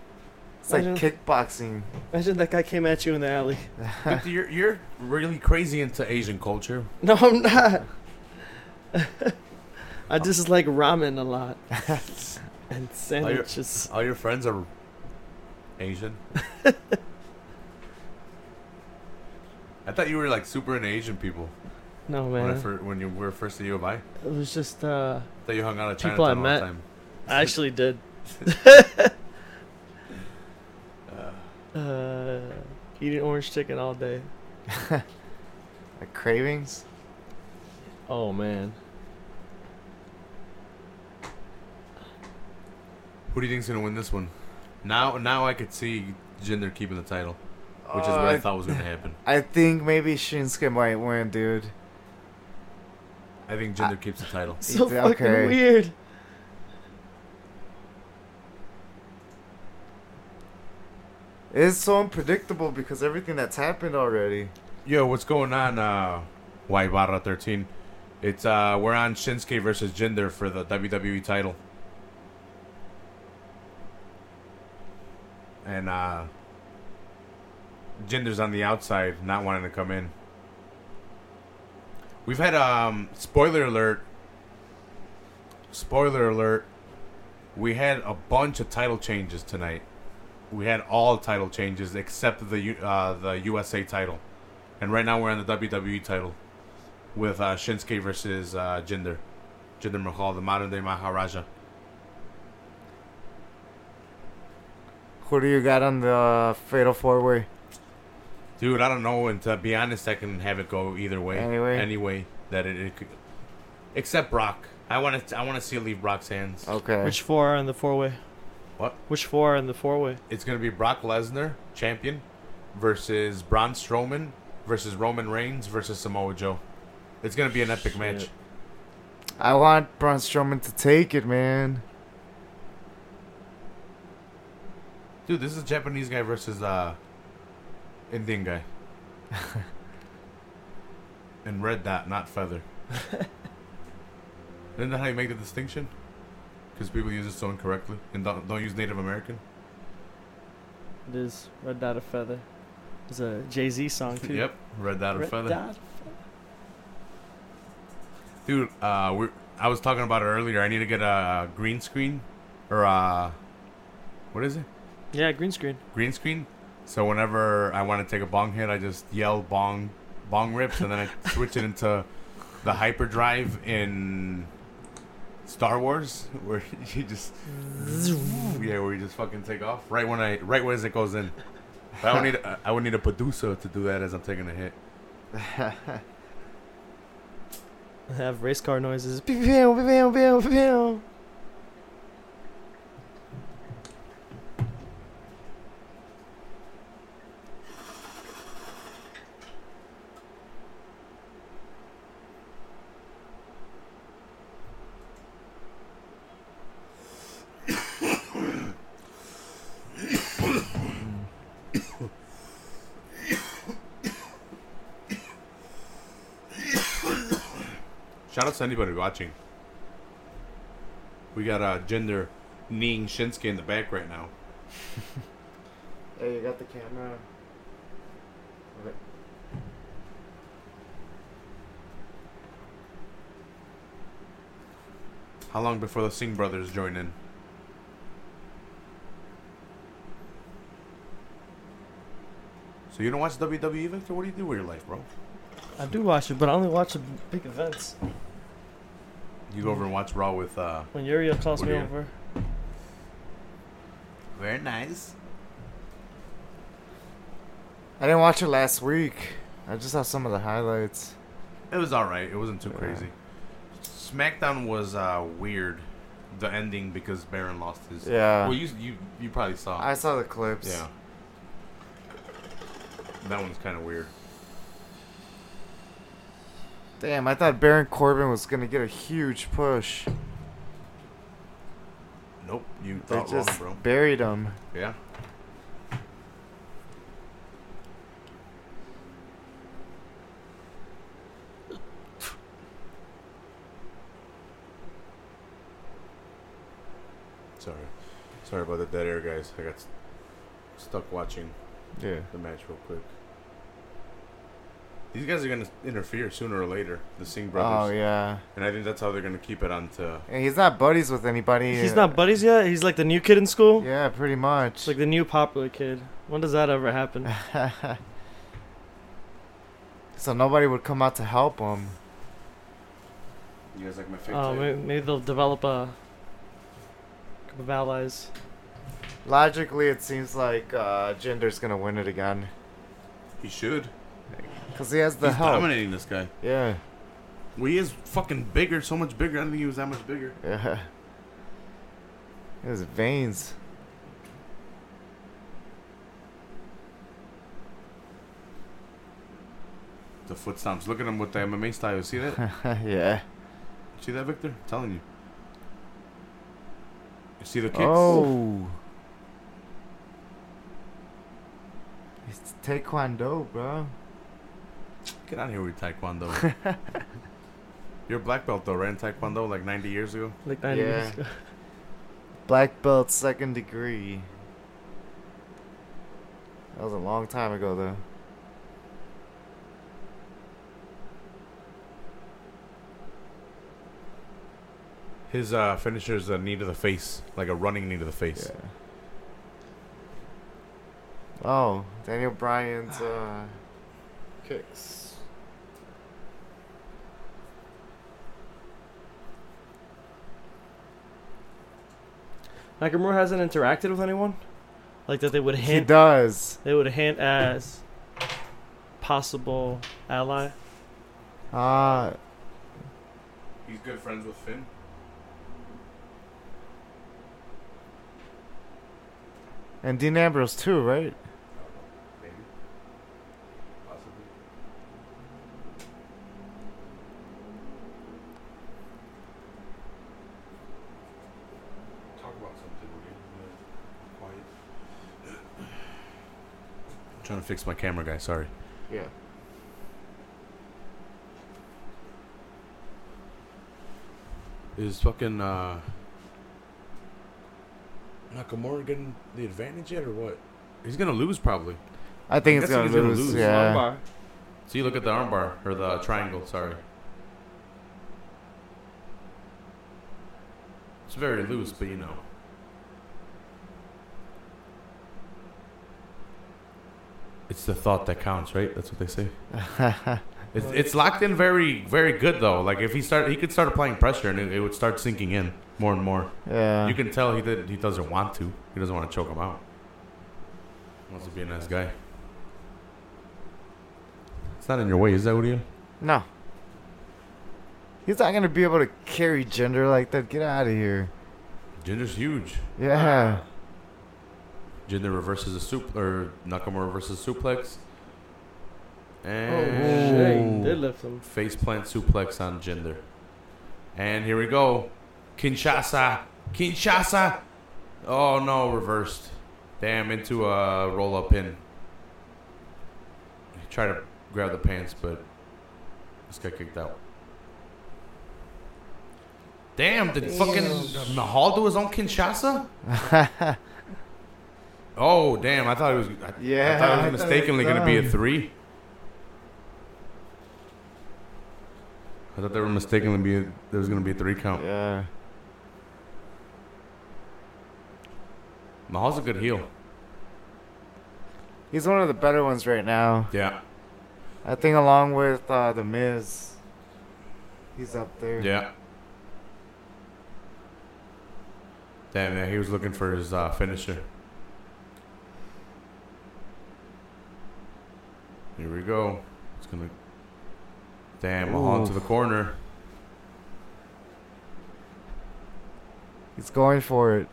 It's like Imagine- kickboxing. Imagine that guy came at you in the alley. But you're you're really crazy into Asian culture. [laughs] No, I'm not. [laughs] I just like ramen a lot. [laughs] and sandwiches. All your friends are Asian. I thought you were like super into Asian people No, when I man. when you were first at U of I. I It was just, uh, thought you hung out at People I all met. the time. I actually did. [laughs] [laughs] Uh, eating orange chicken all day. [laughs] Like cravings. Oh, man. Who do you think's gonna win this one? Now, now I could see Jinder keeping the title, which is what I I- thought was gonna happen. I think maybe Shinsuke might win, dude. I think Jinder keeps the title. [laughs] So Okay. fucking weird. It's so unpredictable because everything that's happened already. Yo, what's going on? Uh, White Barra 13. It's uh, we're on Shinsuke versus Jinder for the WWE title. And uh, Jinder's on the outside, not wanting to come in. We've had um, spoiler alert. Spoiler alert. We had a bunch of title changes tonight. We had all title changes except the uh, the USA title. And right now we're on the WWE title with uh, Shinsuke versus uh, Jinder. Jinder Mahal, the modern day Maharaja. Who do you got on the uh, Fatal Four Way? Dude, I don't know. And to be honest, I can have it go either way. Anyway? Any way that it, it could. Except Brock. I want to. I want to see it leave Brock's hands. Okay. Which four are in the four way? What? Which four are in the four way? It's gonna be Brock Lesnar, champion, versus Braun Strowman versus Roman Reigns versus Samoa Joe. It's gonna be an epic Shit. match. I want Braun Strowman to take it, man. Dude, this is a Japanese guy versus uh Indian guy. and red dot, not feather. [laughs] Isn't that how you make the distinction? Because people use it so incorrectly and don't, don't use Native American. It is Red Dot of Feather. It's a Jay Z song too. Yep, red dot or Red feather. Dot. Dude, uh, we I was talking about it earlier. I need to get a green screen, or uh, what is it? Yeah, green screen. Green screen. So whenever I want to take a bong hit, I just yell bong, bong rips, and then I switch it into the hyperdrive in Star Wars, where [laughs] you just yeah, where you just fucking take off right when I right as it goes in. But I would need I would need a producer to do that as I'm taking a hit. I [laughs] have race car noises. To anybody watching. We got uh, Jinder kneeing Shinsuke in the back right now. [laughs] Hey, you got the camera. Okay. How long before the Singh brothers join in? So you don't watch WWE, Victor? What do you do with your life, bro? I do watch it, but I only watch the big events. You go over and watch Raw with. uh When Uriel calls me What do you- over. Very nice. I didn't watch it last week. I just saw some of the highlights. It was all right. It wasn't too Yeah. crazy. SmackDown was uh weird. The ending because Baron lost his. Yeah. Well, you you you probably saw. I saw the clips. yeah. That one's kind of weird. Damn, I thought Baron Corbin was gonna get a huge push. Nope, you They thought wrong, just bro. buried him. Yeah. Sorry. Sorry about the dead air, guys. I got s- stuck watching Yeah. the match real quick. These guys are going to interfere sooner or later, the Singh brothers. Oh yeah. And I think that's how they're going to keep it on to. And he's not buddies with anybody. He's not buddies yet. He's like the new kid in school. Yeah, pretty much. It's like the new popular kid. When does that ever happen? [laughs] so nobody would come out to help him. You guys like my fake Oh, maybe, maybe they'll develop a group of allies. Logically, it seems like uh, Jinder's gonna win it again. He should. Cause he has the He's help. dominating this guy. Yeah. Well, he is fucking bigger, so much bigger. I didn't think he was that much bigger. Yeah. [laughs] His veins. The foot stomps. Look at him with the MMA style. See that? [laughs] yeah. see that, Victor? I'm telling you. You see the kicks? Oh. It's Taekwondo, bro. Get out of here with Taekwondo. [laughs] You're a black belt, though, right? In Taekwondo, like 90 years ago? Like 90 Yeah. years ago. Black belt, second degree. That was a long time ago, though. His uh, finisher is a knee to the face, like a running knee to the face. Yeah. Oh, Daniel Bryan's uh, kicks. Nakamura hasn't interacted with anyone? Like that they would He does. they would hint as possible ally. Uh, He's good friends with Finn. and Dean Ambrose too, right? Maybe. Possibly. Talk about something. We're getting uh, quiet. I'm trying to fix my camera, guy. Sorry. Yeah. Is fucking uh, Nakamura getting the advantage yet, or what? He's gonna lose probably. I think I'm it's gonna he's gonna lose. lose. Yeah. Armbar. See, look at the armbar or the triangle. Sorry. It's very loose, but you know. It's the thought that counts, right? That's what they say. [laughs] It's, it's locked in very, very good though. Like if he start, he could start applying pressure, and it, it would start sinking in more and more. yeah. You can tell he did, he doesn't want to. He doesn't want to choke him out. He wants to be a nice guy. It's not in your way, is that, Uriel? No. He's not gonna be able to carry Jinder like that. Get out of here. Jinder's huge. Yeah. Jinder reverses a soup or Nakamura reverses suplex. Oh And shit! He did him. face plant suplex on Jinder. And here we go. Kinshasa. Kinshasa. Oh no, reversed. Damn, into a roll up pin. He tried to grab the pants, but this got kicked out. Damn, did fucking Mahal do his own Kinshasa? [laughs] Oh damn! I thought it was. I, Yeah, [laughs] I thought it was mistakenly going to be a three. I thought they were mistakenly be a, there was going to be a three count. yeah. Mahal's a good heel. He's one of the better ones right now. Yeah, I think along with uh, the Miz. He's up there. yeah. Damn, yeah, he was looking for his uh, finisher. Here we go. It's gonna. Damn, Mahal into the corner. He's going for it.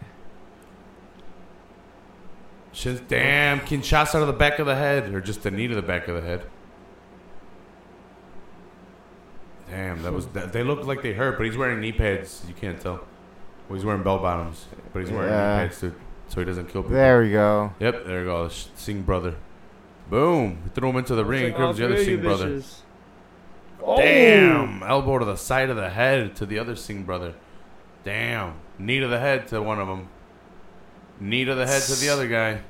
Shins, damn, Kinshasa to the back of the head, or just the knee to the back of the head. Damn, that was. That, they look like they hurt, but he's wearing knee pads. You can't tell. Well, he's wearing bell bottoms, but he's wearing Yeah. knee pads to, so he doesn't kill people. There we go. Yep, there we go. Singh brother. Boom. He threw him into the ring. Here comes the other Singh brother. Oh. Damn. Elbow to the side of the head to the other Singh brother. Damn. Knee to the head to one of them. Knee to the head to the other guy.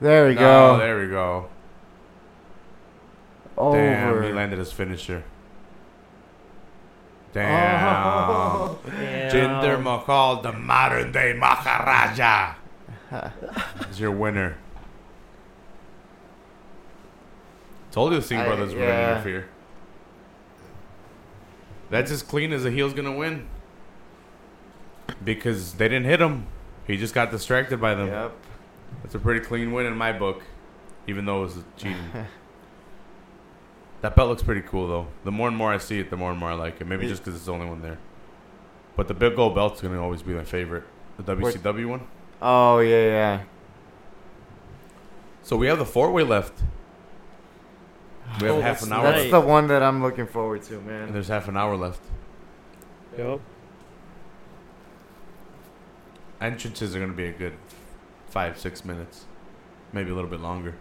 There we No, go. There we go. Over. Damn. He landed his finisher. [laughs] Damn. Damn. Jinder Mahal, the modern day Maharaja, [laughs] is your winner. Told you the Singh I- brothers were yeah. gonna interfere. That's as clean as a heel's gonna win. Because they didn't hit him. He just got distracted by them. Yep. That's a pretty clean win in my book. Even though it was cheating. [laughs] that belt looks pretty cool though. The more and more I see it, the more and more I like it. Maybe just because it's the only one there. But the big gold belt's gonna always be my favorite. The WCW one. Oh yeah, yeah. So we have the four way left. We have Oh, half that's an hour. That's Left. the one that I'm looking forward to, And man. there's half an hour left. Yep. Entrances are gonna be a good five, six minutes, maybe a little bit longer.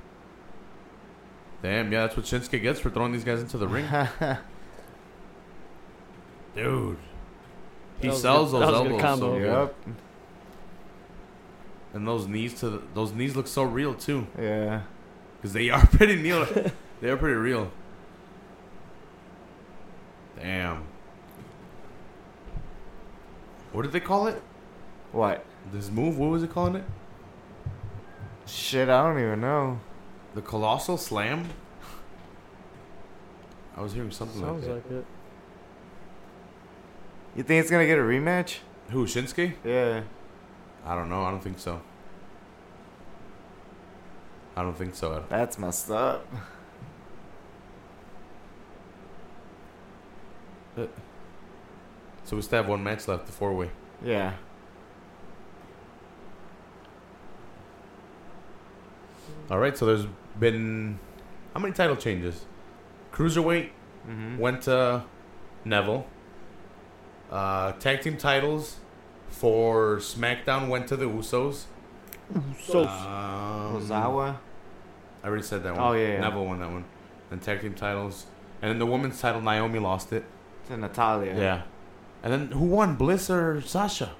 Damn, yeah, that's what Shinsuke gets for throwing these guys into the ring, [laughs] dude. He sells good- those that was a good elbows combo. so good. yep. and those knees to the, those knees look so real too, Yeah. because they are [laughs] pretty real. [laughs] they are pretty real. Damn. What did they call it? What? This move? What was it calling it? Shit, I don't even know. The colossal slam. I was hearing something Sounds like that. like it. You think it's gonna get a rematch? Who Shinsuke? Yeah. I don't know. I don't think so. I don't think so. That's messed up. So we still have one match left, the four way. Yeah. All right. So there's been how many title changes? Cruiserweight Mm-hmm. went to Neville. Uh, tag team titles for SmackDown went to the Usos. Usos. Um, Tozawa. I already said that one. Oh, yeah, yeah. Neville won that one. And tag team titles, and then the women's title, Naomi lost it. To Natalya. Yeah. And then who won? Bliss or Sasha?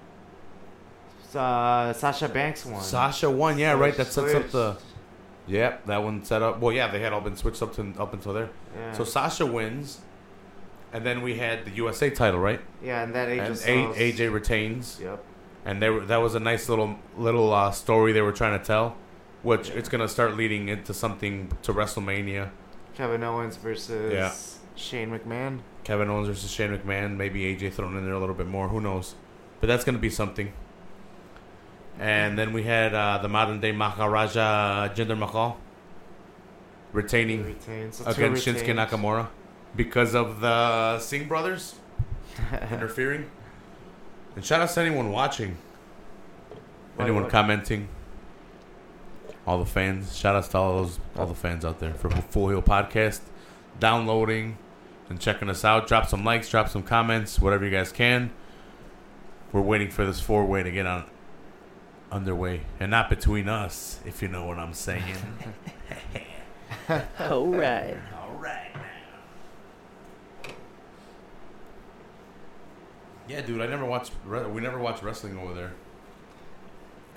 Uh, Sasha Banks won. Sasha won. Yeah, right. That sets up the. Yep, that one set up. Well, yeah, they had all been switched up to up until there. Yeah. So Sasha wins, and then we had the USA title, right? yeah, and that AJ and AJ retains, Yep. and they were, that was a nice little little uh, story they were trying to tell, which it's gonna start leading into something to WrestleMania. Kevin Owens versus Yeah. Shane McMahon. Kevin Owens versus Shane McMahon, maybe AJ thrown in there a little bit more. Who knows? But that's going to be something. And then we had uh, the modern day Maharaja Jinder Mahal retaining Retains. Against Shinsuke. Nakamura because of the Singh brothers [laughs] interfering. And shout out to anyone watching, Why, anyone commenting, all the fans. Shout outs to all those all the fans out there for Full Heel Podcast, downloading and checking us out. Drop some likes, drop some comments, whatever you guys can. We're waiting for this four way to get on underway, and not between us, if you know what I'm saying. [laughs] [laughs] all right. All right now. Yeah, dude, I never watched. We never watched wrestling over there.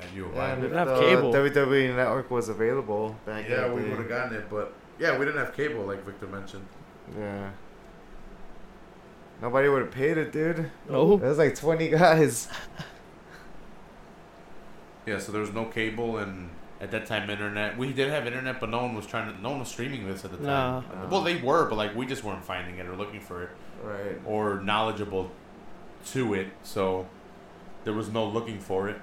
At U of Yeah, I. and We if didn't have the cable. WWE Network was available back Yeah, we would have gotten it, but yeah, we didn't have cable, like Victor mentioned. Yeah. Nobody would have paid it, dude. Oh, It was like 20 guys. Yeah, so there was no cable, and at that time, internet. We did have internet, but no one was trying to. No one was streaming this at the time. Nah. Well, they were, but like we just weren't finding it or looking for it Right. or knowledgeable to it. So there was no looking for it.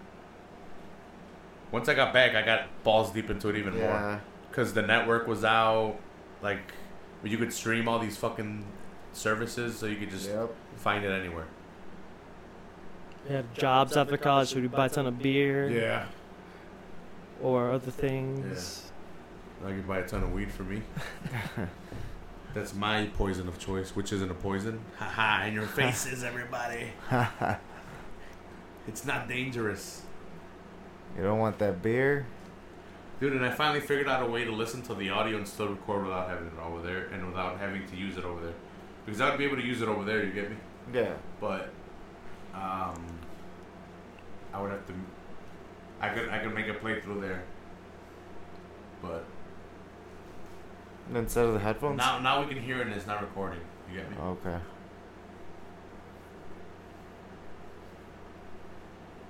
Once I got back, I got balls deep into it even more because the network was out. Like, you could stream all these fucking services, so you could just Yep. find it anywhere. You had jobs after college, so you buy a ton of beer Yeah. or other things. I could buy a ton of weed for me. [laughs] That's my poison of choice, which isn't a poison. Haha, in your faces, everybody. [laughs] It's not dangerous. you don't want that beer? Dude, and I finally figured out a way to listen to the audio and still record without having it over there and without having to use it over there. Because I'd be able to use it over there, you get me? Yeah. But um I would have to I could I could make a playthrough there. But Instead of the headphones? now now we can hear it and it's not recording. You get me? Okay.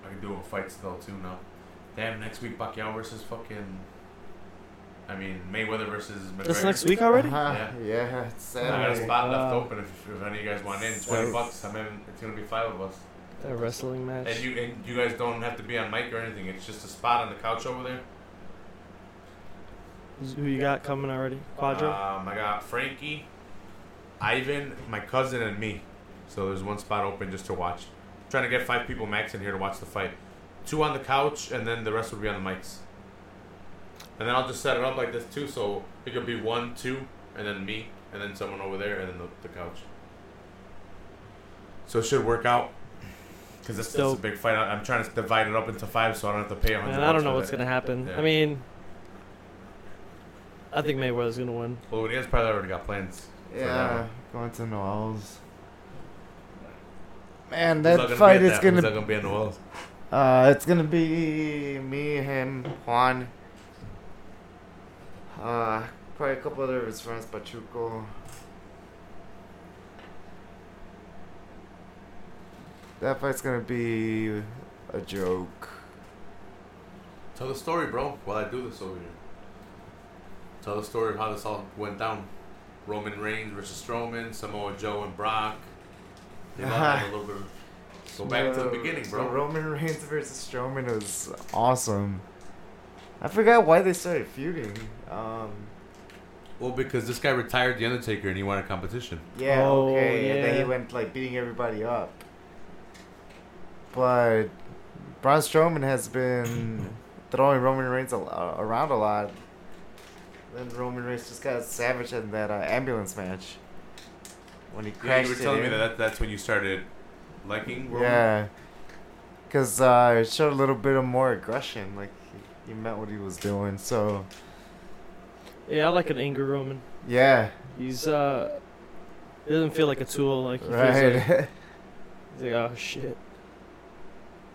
I can do a fight still too now. Damn, next week Pacquiao versus fucking. I mean Mayweather versus McGregor. This next week already? Uh-huh. Yeah. Yeah, it's I got a Saturday. spot left Wow. open if, if any of you guys want in. So- Twenty bucks. I mean, it's gonna be five of us. A wrestling match. And you and you guys don't have to be on mic or anything. It's just a spot on the couch over there. Who you got coming already? Quadro? Um, I got Frankie, Ivan, my cousin, and me. So there's one spot open just to watch. trying to get five people max in here to watch the fight. Two on the couch, and then the rest would be on the mics. And then I'll just set it up like this too, so it could be one, two, and then me, and then someone over there, and then the, the couch. So it should work out. Because this, this is a big fight. I- I'm trying to divide it up into five, so I don't have to pay a hundred. Man, I don't know what's that. gonna happen. Yeah. I mean, I think Mayweather's gonna win. Well, he has probably already got plans. Yeah, one. going to Noel's. Man, Who's that gonna fight at is that? Gonna not gonna be in the Wells? Uh, it's gonna be me, him, Juan. Uh, probably a couple other of his friends, Pachuco. That fight's gonna be a joke. Tell the story, bro. While I do this over here. Tell the story of how this all went down. Roman Reigns versus Strowman, Samoa Joe and Brock. They all had a little bit. Of, go back to the [laughs] So- beginning, so bro. Roman Reigns versus Strowman was awesome. I forgot why they started feuding. Um, well, because this guy retired the Undertaker and he wanted competition. Yeah, Oh, okay. And then he went like beating everybody up. But Braun Strowman has been [clears throat] throwing Roman Reigns a, uh, around a lot. Then Roman Reigns just got savage in that uh, ambulance match when he crashed. Yeah, you were telling me that, that that's when you started liking Roman. Yeah, because uh, it showed a little bit of more aggression. Like he, he meant what he was doing. So Yeah, I like an angry Roman. yeah, He's uh, he doesn't feel like a tool. Like he feels right. like, [laughs] he's like, oh shit.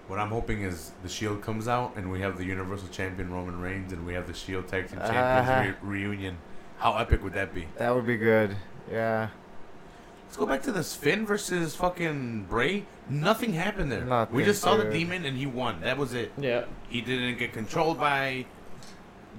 What I'm hoping is the Shield comes out and we have the Universal Champion Roman Reigns and we have the Shield Tag Team Champions Uh-huh. re- reunion. How epic would that be? that would be good. Yeah, Let's go back to this Finn versus fucking Bray. Nothing happened there. we just saw the dude. demon and he won. That was it. Yeah. He didn't get controlled by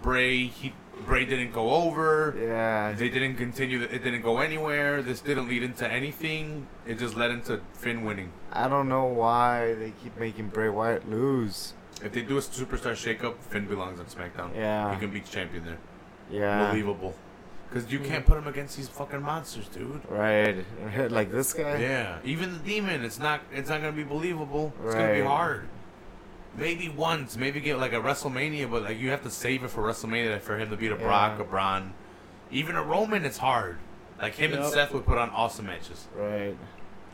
Bray. He Bray didn't go over. yeah. They didn't continue. It didn't go anywhere. This didn't lead into anything. It just led into Finn winning. I don't know why they keep making Bray Wyatt lose. If they do a superstar shakeup, Finn belongs on SmackDown. Yeah. He can be champion there. Yeah. Believable. Because you can't mm. put him against these fucking monsters, dude. Right. [laughs] like this guy? Yeah, even the demon, it's not it's not gonna be believable. It's gonna be hard. Maybe once, maybe get like a WrestleMania, but like you have to save it for WrestleMania for him to beat a Brock, Yeah. a Braun, even a Roman. It's hard. Like him and Seth would put on awesome matches. Right.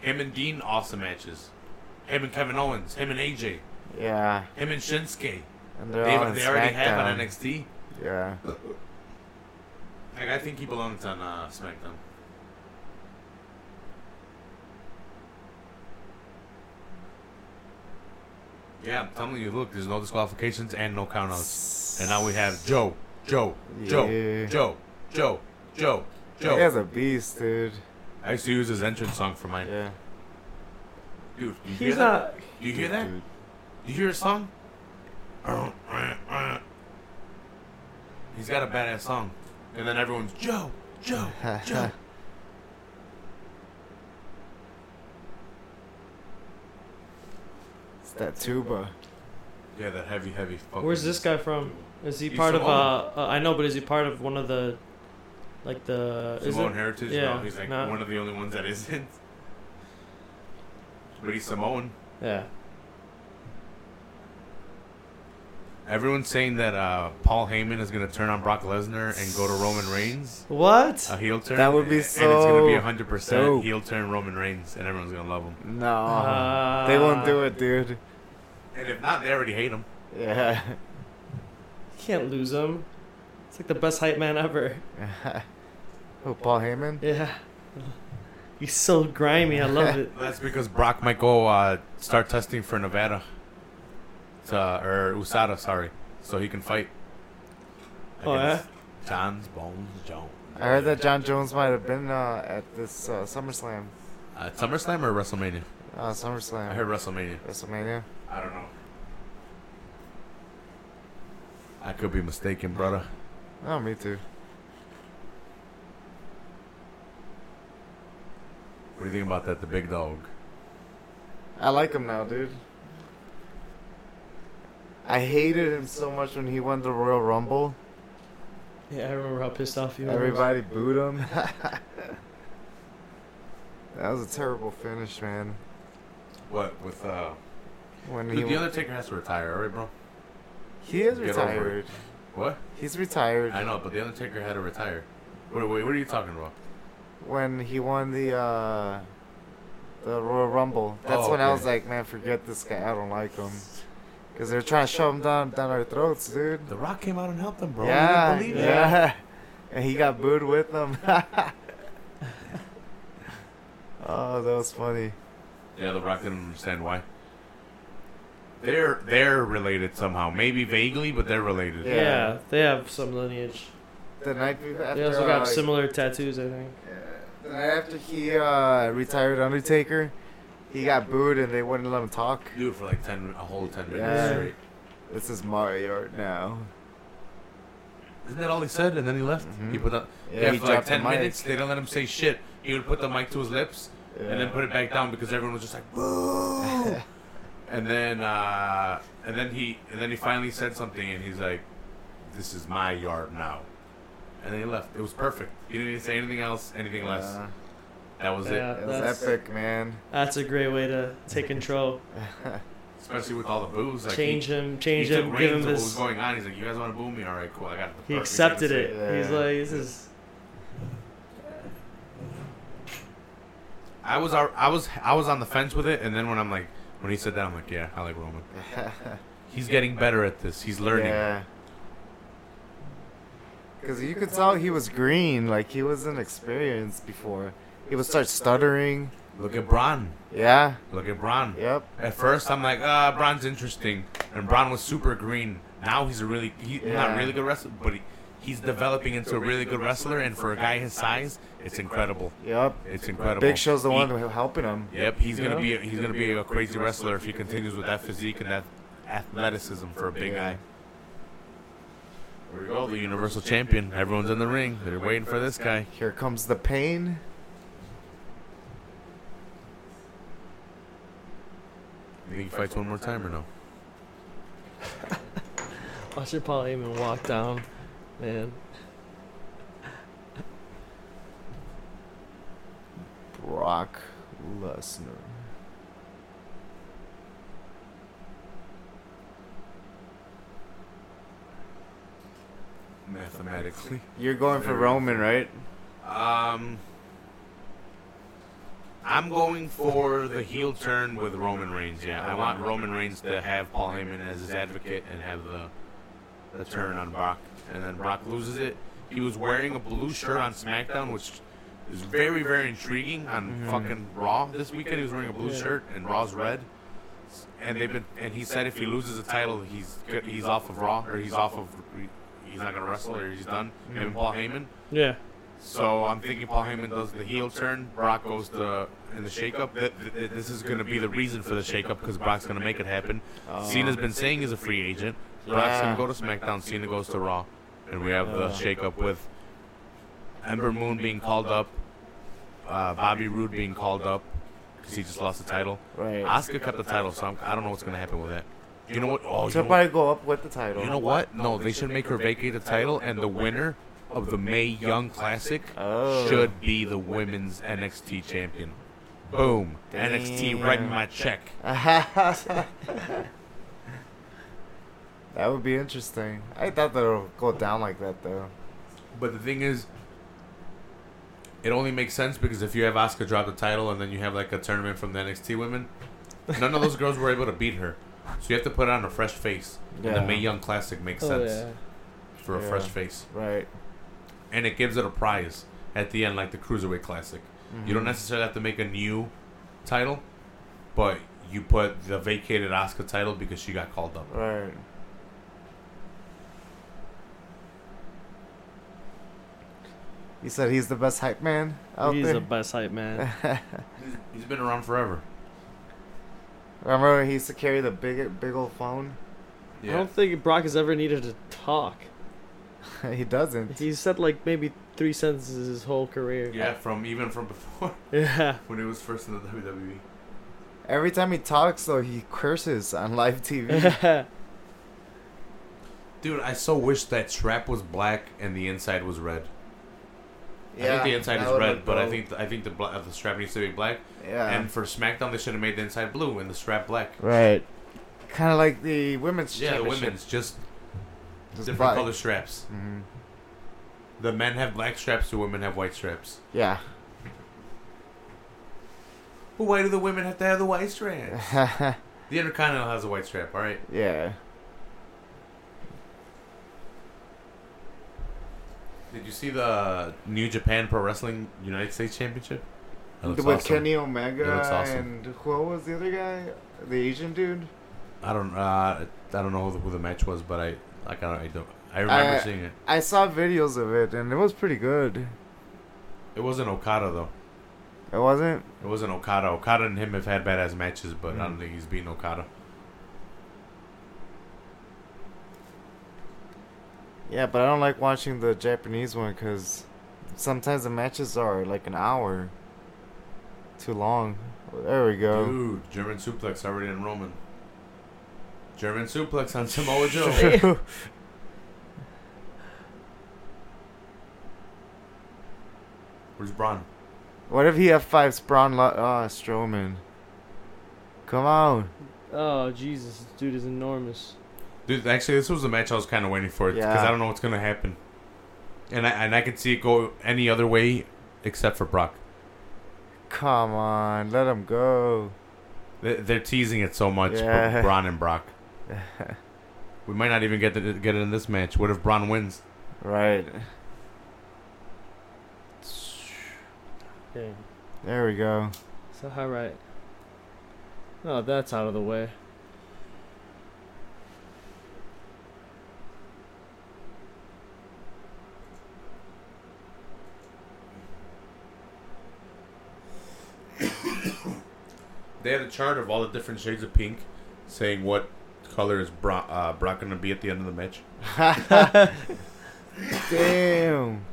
Him and Dean, awesome matches. Him and Kevin Owens, him and AJ, Yeah. him and Shinsuke. And they're They, they already have on NXT. Yeah. Like I think he belongs on uh, SmackDown. Yeah, I'm telling you, look, there's no disqualifications and no countouts. And now we have Joe, Joe, Joe, Yeah. Joe, Joe, Joe, Joe. He has a beast, dude. I used to use his entrance song for mine. Yeah. Dude, you hear He's that? not. Do you hear that? Dude. Do you hear his song? He's got a badass song. And then everyone's Joe, Joe, [laughs] Joe. It's that tuba. Yeah, that heavy, heavy. Fucking Where's this guy from? Is he He's part of? Samoan. Uh, uh, I know, but is he part of one of the, like the? Is Samoan it? heritage? Yeah, no, he's like not- one of the only ones that isn't. But he's Samoan. Yeah. Everyone's saying that uh, Paul Heyman is gonna turn on Brock Lesnar and go to Roman Reigns. What? A heel turn. That would be so. And it's gonna be so hundred percent dope. heel turn Roman Reigns, and everyone's gonna love him. No, Uh, they won't do it, dude. And if not, they already hate him. Yeah. You can't lose him. It's like the best hype man ever. [laughs] oh, Paul Heyman? Yeah. He's so grimy. I love [laughs] it. That's because Brock might go uh, start testing for Nevada, to, or USADA, sorry, so he can fight. Oh, against John's Bones Jones. I heard that Jon Jones might have been uh, at this uh, SummerSlam. Uh, SummerSlam or WrestleMania? Uh, SummerSlam. I heard WrestleMania. WrestleMania. I don't know. I could be mistaken, brother. Oh, me too. What do you think about that, the big dog? I like him now, dude. I hated him so much when he won the Royal Rumble. Yeah, I remember how pissed off you were. Everybody booed him. [laughs] that was a terrible finish, man. What with uh? When he the Undertaker has to retire, alright, bro. he is Get retired. What? He's retired. I know, but the Undertaker had to retire. Wait, wait, what are you talking about? when he won the uh the Royal Rumble. That's Oh, when I was like, man, forget this guy. I don't like him. Cause they're trying to shove him down down our throats, dude. The Rock came out and helped them, bro. yeah, You believe yeah. it? [laughs] And he got booed with them. [laughs] oh, that was funny. Yeah, The Rock didn't understand why. They're they're related somehow, maybe vaguely, but they're related. Yeah. Yeah. they have some lineage. The night after, They also uh, got similar tattoos, I think. Yeah. The night after he uh, retired Undertaker, he got booed and they wouldn't let him talk. Do it for like ten, a whole ten minutes Yeah. straight. This is Mario Art now. Isn't that all he said? And then he left. He put the Yeah, yeah, he for like dropped the ten mic. minutes. They didn't let him say shit. He would put the mic to his lips and then put it back down because everyone was just like boo. [laughs] and then uh, and then he and then he finally said something and he's like, "This is my yard now." And then he left. It was perfect. He didn't even say anything else, anything less. Yeah. That was Yeah. it. It was That's- epic, man. That's a great way to take control. [laughs] Especially with all the boos. Like change he, him, he change took him, give reins him of what was this. going on. He's like, "You guys want to boo me? All right, cool. I got the He accepted it. say." He's like, this is. I was I was I was on the fence with it, and then when I'm like when he said that, I'm like, yeah, I like Roman. [laughs] He's getting better at this. He's learning. Yeah. Because you could tell he was green, like he wasn't experienced before. He would start stuttering. Look at Braun. Yeah. Look at Braun. Yep. At first, I'm like, ah, Braun's interesting, and Braun was super green. Now he's a really he, not really good wrestler, but he, he's developing into a really good wrestler. And for a guy his size, it's incredible. Yep. It's incredible. Big Show's the He- one helping him. Yep, he's gonna Yeah. be a, he's gonna be a crazy wrestler if he continues with that physique and that athleticism for a big Yeah. guy. There we go, the Universal Champion. Everyone's in the ring. They're waiting for this guy. Here comes the pain. You think he fights one more time or no? Watching Paul Heyman walk down, man. Brock Lesnar. Mathematically. You're going for Roman, right? Um, I'm going for the heel turn with Roman Reigns. Yeah, I want Roman Reigns to have Paul Heyman as his advocate and have the the turn on Brock, and then Brock loses it. He was wearing a blue shirt on SmackDown, which is very very intriguing on mm-hmm. fucking Raw this weekend. He was wearing a blue Yeah. shirt and Raw's red. And they've been, and he said if he loses the title, he's he's off of Raw or he's off of, he's not gonna wrestle or he's done. Him and Paul Heyman. Yeah. So I'm thinking Paul Heyman does the heel turn. Brock goes to in the shakeup. Th- th- th- This is going to be the reason for the shakeup because Brock's going to make it happen. Cena's been saying he's a free agent. Brock's Yeah. going to go to SmackDown. Cena goes to Raw, and we have the shakeup with Ember Moon being called up, uh, Bobby Roode being called up because he just lost the title. Right. Asuka cut the title, so I'm, I don't know what's going to happen with that. You know what? Oh, you She'll know, probably go up with the title. you know what? No, they should make her vacate the title, and the winner of the Mae Young Classic Oh. should be the women's NXT champion. Boom. NXT writing my check. [laughs] that would be interesting. I thought that would go down like that though. But the thing is, it only makes sense because if you have Asuka drop the title and then you have like a tournament from the NXT women, none of those girls were able to beat her. So you have to put on a fresh face. And the Mae Young Classic makes Oh sense yeah. for a Yeah. fresh face. Right. And it gives it a prize at the end, like the Cruiserweight Classic. You don't Mhm. necessarily have to make a new title, but you put the vacated Asuka title because she got called up. Right. He said he's the best hype man out He's there. the best hype man. [laughs] He's- he's been around forever. Remember he used to carry the big big old phone? I don't think Brock has ever needed to talk. [laughs] he doesn't. He said like maybe three sentences his whole career. Yeah, from even from before [laughs] Yeah. when he was first in the. WWE. Every time he talks though, he curses on live TV. [laughs] Dude, I so wish that strap was black and the inside was red. Yeah, I think the inside is red, but I dope. think I think the bla- the strap needs to be black. yeah. And for SmackDown, they should have made the inside blue and the strap black. right. Kind of like the women's Yeah, the women's just Just different color straps. Mhm. The men have black straps, the women have white straps. Yeah. But why do the women have to have the white straps? [laughs] the Intercontinental has a white strap, all right. yeah. Did you see the New Japan Pro Wrestling United States Championship? With awesome. Kenny Omega awesome. and who was the other guy? The Asian dude. I don't, uh, I don't know who the, who the match was, but I, like, I, I don't, I remember I- seeing it. I saw videos of it and it was pretty good. It wasn't Okada though. It wasn't. It wasn't Okada. Okada and him have had badass matches, but I don't Mm. think he's beaten Okada. Yeah, but I don't like watching the Japanese one because sometimes the matches are like an hour. Too long. There we go. Dude, German suplex already in Roman. German suplex on Samoa Joe. [laughs] Where's Braun? what if he F5's Braun Lo- uh, Strowman? Come on. Oh Jesus, this dude is enormous. Dude, actually, this was the match I was kind of waiting for because Yeah. I don't know what's gonna happen, and I and I could see it go any other way except for Brock. Come on. Let him go. They- They're teasing it so much, Yeah. for Braun and Brock. [laughs] We might not even get to get it in this match. What if Braun wins? right. Okay. There we go. So how right? Oh, that's out of the way. [coughs] They had a chart of all the different shades of pink, saying what color is Brock, uh, Brock gonna be at the end of the match. [laughs] Damn.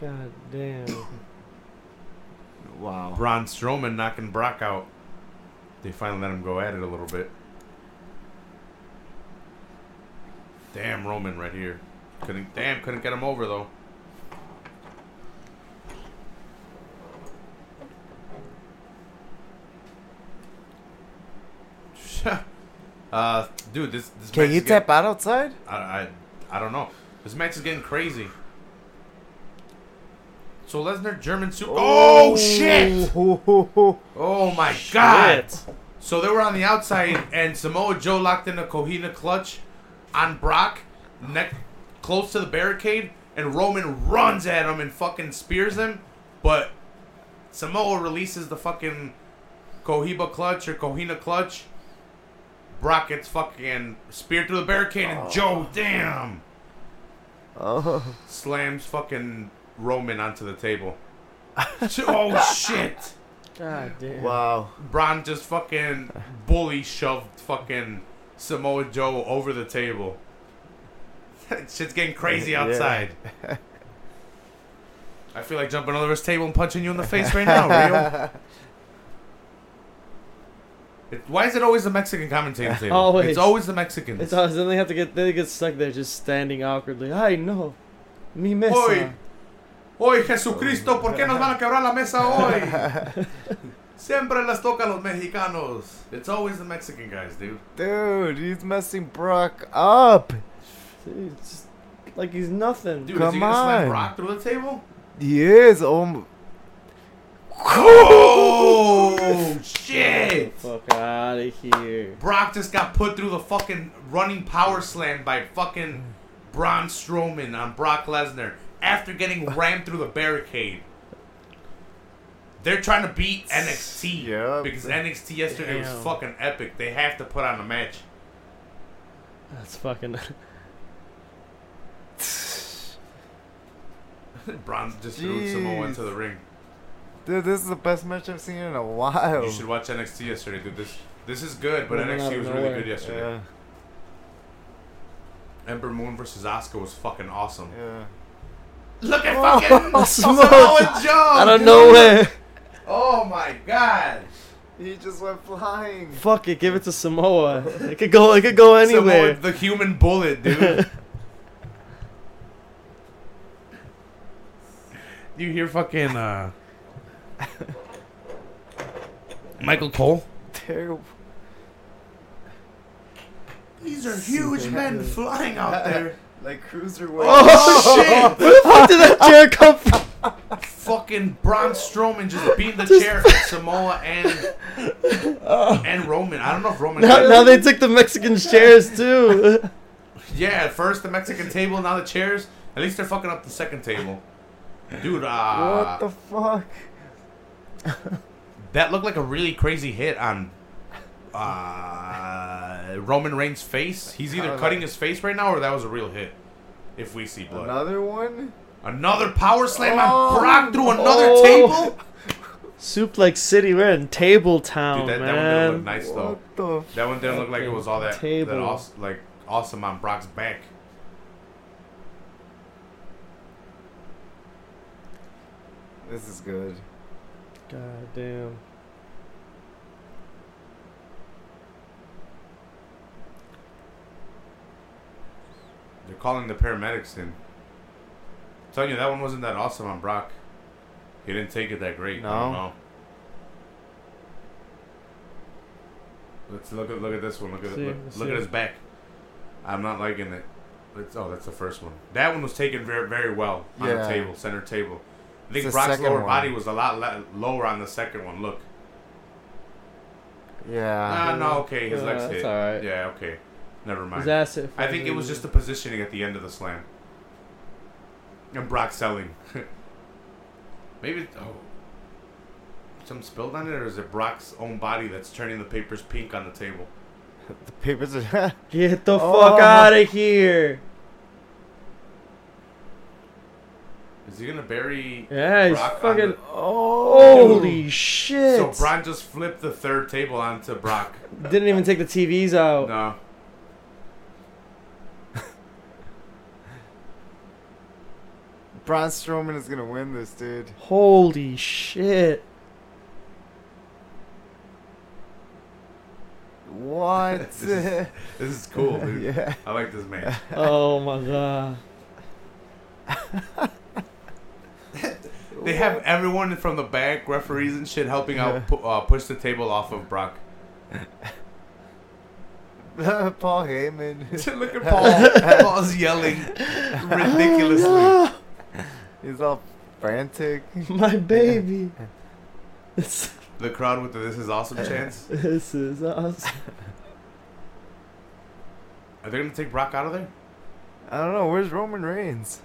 God damn. Wow. Braun Strowman knocking Brock out. They finally let him go at it a little bit. Damn Roman right here. Couldn't damn couldn't get him over though. [laughs] uh, dude, this this Can match you is get- tap out outside? I, I I don't know. This match is getting crazy. So Lesnar German super. Oh, shit! Oh my god! So they were on the outside, and Samoa Joe locked in a Coquina clutch on Brock, neck close to the barricade, and Roman runs at him and fucking spears him, but Samoa releases the fucking Cohiba clutch or Coquina clutch. Brock gets fucking speared through the barricade, and oh. Joe, damn, Oh. slams fucking Roman onto the table. [laughs] oh shit! God damn. Wow. Braun just fucking bully shoved fucking Samoa Joe over the table. [laughs] Shit's getting crazy Yeah. outside. [laughs] I feel like jumping over this table and punching you in the face right now, Rio. It, why is it always the Mexican commentating [laughs] table? Always. It's always the Mexicans. It's always, then they have to get they get stuck there just standing awkwardly. I know. mi mesa. Hoy, hoy Jesucristo, ¿por qué nos van a quebrar la mesa hoy? [laughs] Siempre les toca a los mexicanos. It's always the Mexican guys, dude. Dude, he's messing Brock up. Dude, it's just like he's nothing. Dude, is he Come gonna slam on. Brock through the table? He is. Oh, m- Oh [laughs] shit! Fuck out of here. Brock just got put through the fucking running power slam by fucking Braun Strowman on Brock Lesnar after getting [laughs] rammed through the barricade. They're trying to beat NXT Yep. because NXT yesterday Damn. was fucking epic. They have to put on a match. That's fucking. [laughs] Braun just threw Samoa into the ring. Dude, this is the best match I've seen in a while. You should watch NXT yesterday, dude. This this is good, but Moving out NXT of was really good yesterday. Yeah, Ember Moon versus Asuka was fucking awesome. yeah. Look at fucking [laughs] Samoa Samoa Joe. out of dude. nowhere. Oh my god. He just went flying. Fuck it, give it to Samoa. It could go. It could go anywhere. Samoa, the human bullet, dude. [laughs] you hear fucking uh [laughs] Michael Cole? Terrible. These are huge men flying out [laughs] there. Like cruiserweight. [laughs] Oh shit! Where the fuck did that chair come from? fucking Braun Strowman just beat the chair from Samoa and and Roman. I don't know if Roman. Now, now they took the Mexican chairs too. yeah, at first the Mexican table, now the chairs. At least they're fucking up the second table, dude. Uh, what the fuck? That looked like a really crazy hit on uh, Roman Reigns' face. He's either cutting his face right now, or that was a real hit. If we see blood, Another one? another power slam Oh. on Brock through another Oh. table. like City, we're in Table Town, Dude, that, that one didn't look man. nice though. What the? That one didn't look like it was all that, that Table. awesome, like awesome on Brock's back. This is good. God damn. They're calling the paramedics in. I'm telling you, that one wasn't that awesome on Brock. He didn't take it that great. I don't No? know. Let's look at look at this one. Look at See, it. Look, look at his back. I'm not liking it. Let's, oh, that's the first one. That one was taken very very well on the table, center table. I think It's Brock's lower one. body was a lot le- lower on the second one. Look. Yeah. Ah, no, okay, his Uh, legs that's hit. alright. Yeah, okay. Never mind. His I think it was just the positioning at the end of the slam. And Brock selling. [laughs] Maybe oh, some spilled on it, or is it Brock's own body that's turning the papers pink on the table? [laughs] the papers are. [laughs] Get the Oh. fuck out of here. Is he gonna bury? Yeah, he's Brock on fucking. the- Oh, holy shit. So Braun just flipped the third table onto Brock. Didn't even take the TVs out. No. [laughs] Braun Strowman is gonna win this, dude. Holy shit. What? [laughs] This is, this is cool, [laughs] dude. yeah. I like this man. Oh my god. They have everyone from the back, referees and shit, helping out pu- uh, push the table off of Brock. [laughs] Paul Heyman. [laughs] Look at Paul. [laughs] Paul's yelling ridiculously. He's all frantic. My baby. This, The crowd with the "This is awesome" chants. this is awesome. Are they gonna take Brock out of there? I don't know. Where's Roman Reigns?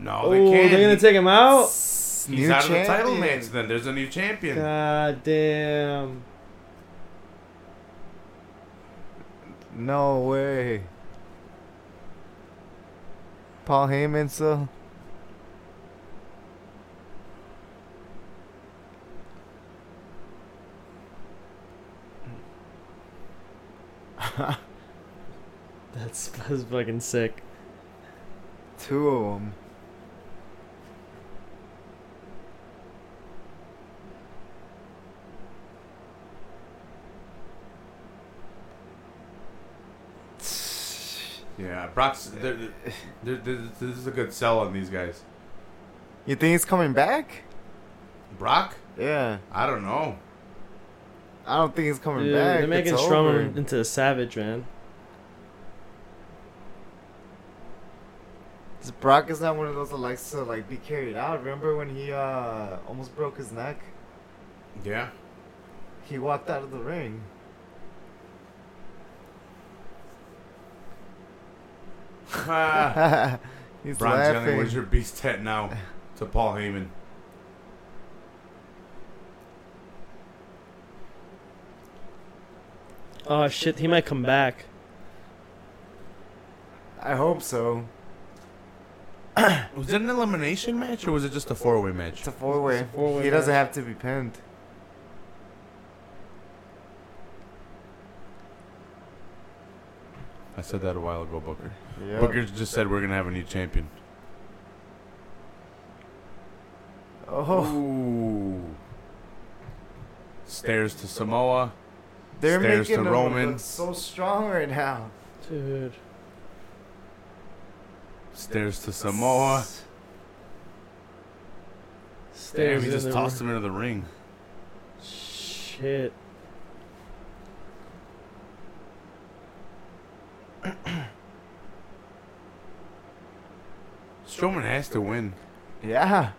No, Oh, they can't. they're gonna He- take him out? S- He's new out of the title match. Then there's a new champion. God damn. No way. Paul Heyman so. [laughs] That's, that's fucking sick. Two of them. Yeah, Brock's. They're, they're, they're, this is a good sell on these guys. You think he's coming back? Brock? Yeah. I don't know. I don't think he's coming Dude, back. they're making it's Strowman over. into a savage, man. This Brock is not one of those that likes to like be carried out. Remember when he uh almost broke his neck? Yeah. He walked out of the ring. [laughs] He's Braun laughing. Jennings, where's your beast at now? To Paul Heyman. Oh shit, he might come back. I hope so. Was it an elimination match or was it just a four way match? It's a four way. It's a four-way He doesn't match. have to be pinned. I said that a while ago, Booker. Yeah. Booker just said we're gonna have a new champion. Oh, Ooh. Stairs to Samoa. they're Stairs making to him Roman. look so strong right now. Dude. Stairs to Samoa. Damn, Stairs he just tossed ring. him into the ring. Shit. Strowman has to win. Yeah.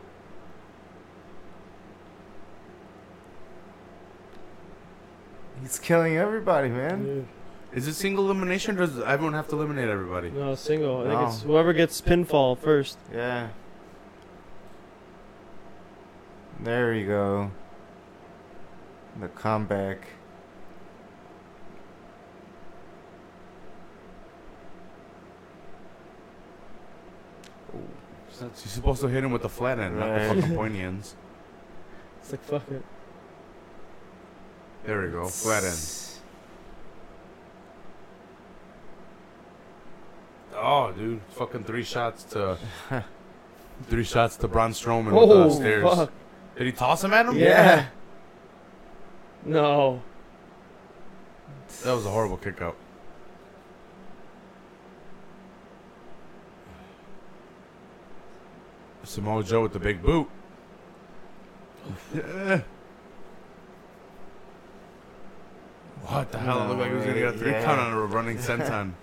He's killing everybody, man. Dude. Is it single elimination or does everyone have to eliminate everybody? No, single. I think No. it's whoever gets pinfall first. Yeah. There we go. The comeback. You're supposed to hit him with the flat end, not the Right. fucking pointy ends. [laughs] It's like fuck it. There we go, flat end. Oh, dude, fucking three shots to [laughs] three shots to Braun Strowman with the stairs. fuck. Did he toss him at him? Yeah. No. That was a horrible kick out. Samoa Joe with the big boot. Yeah. What the hell? It looked like he was gonna get a three Yeah. count on a running [laughs] senton.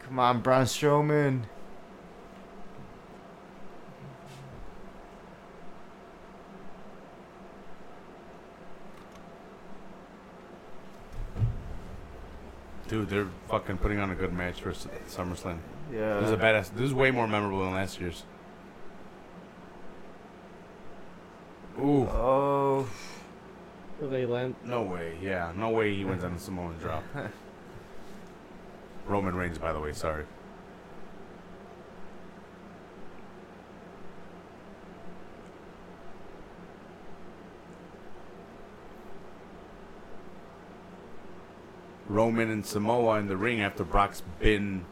Come on, Braun Strowman. Dude, they're fucking putting on a good match for SummerSlam. Yeah. This is a badass. This is way more memorable than last year's. Ooh, Oh. Will they land? no way. Yeah, no way he wins on the Samoan drop. [laughs] Roman Reigns, by the way. Sorry. Roman and Samoa in the ring after Brock's been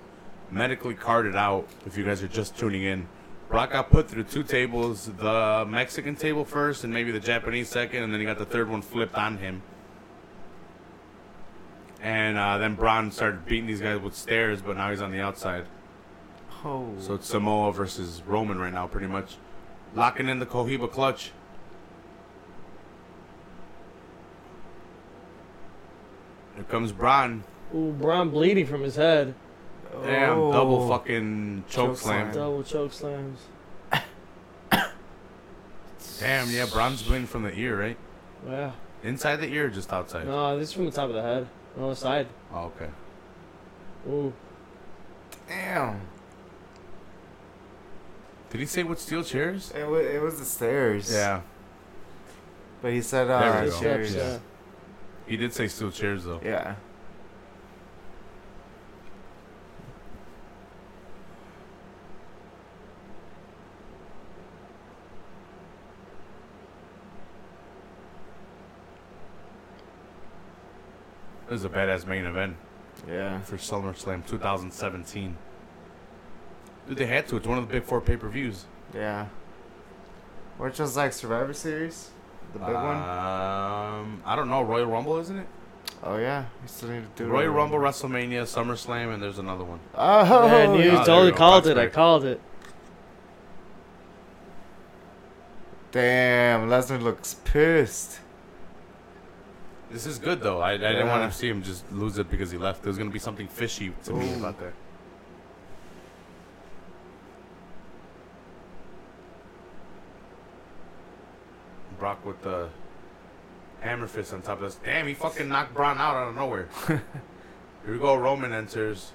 medically carded out. If you guys are just tuning in, Brock got put through two tables: the Mexican table first, and maybe the Japanese second, and then he got the third one flipped on him. And uh, then Braun started beating these guys with stairs, but now he's on the outside. Oh. So it's Samoa versus Roman right now, pretty much. Locking in the Cohiba clutch. Here comes Braun. Ooh, Braun bleeding from his head. Damn, Oh. double fucking choke, Choke slam. slam. Double choke slams. [coughs] Damn, yeah, Braun's bleeding from the ear, right? Yeah. Inside the ear or just outside? No, this is from the top of the head. On the side. Oh, okay. Ooh. Damn. Did he say what steel chairs? It was, it was the stairs. Yeah, But he said There uh, we go. steps, chairs. yeah. he did say steel chairs though. Yeah. This is a badass main event Yeah. for SummerSlam 2017. Dude, they had to. It's one of the big four pay per views. Yeah. Which was like Survivor Series? The big one? Um, I don't know. Royal Rumble, isn't it? Oh yeah, we still need to do it. Royal it. Rumble, WrestleMania, SummerSlam, and there's another one. Oh, Man, you there totally you called That's it. I called it. damn! Lesnar looks pissed. This is good though. I, I didn't Yeah. want to see him just lose it because he left. There's gonna be something fishy to me Ooh. about that. Brock with the hammer fist on top of this. Damn, he fucking knocked Braun out out of nowhere. [laughs] Here we go. Roman enters.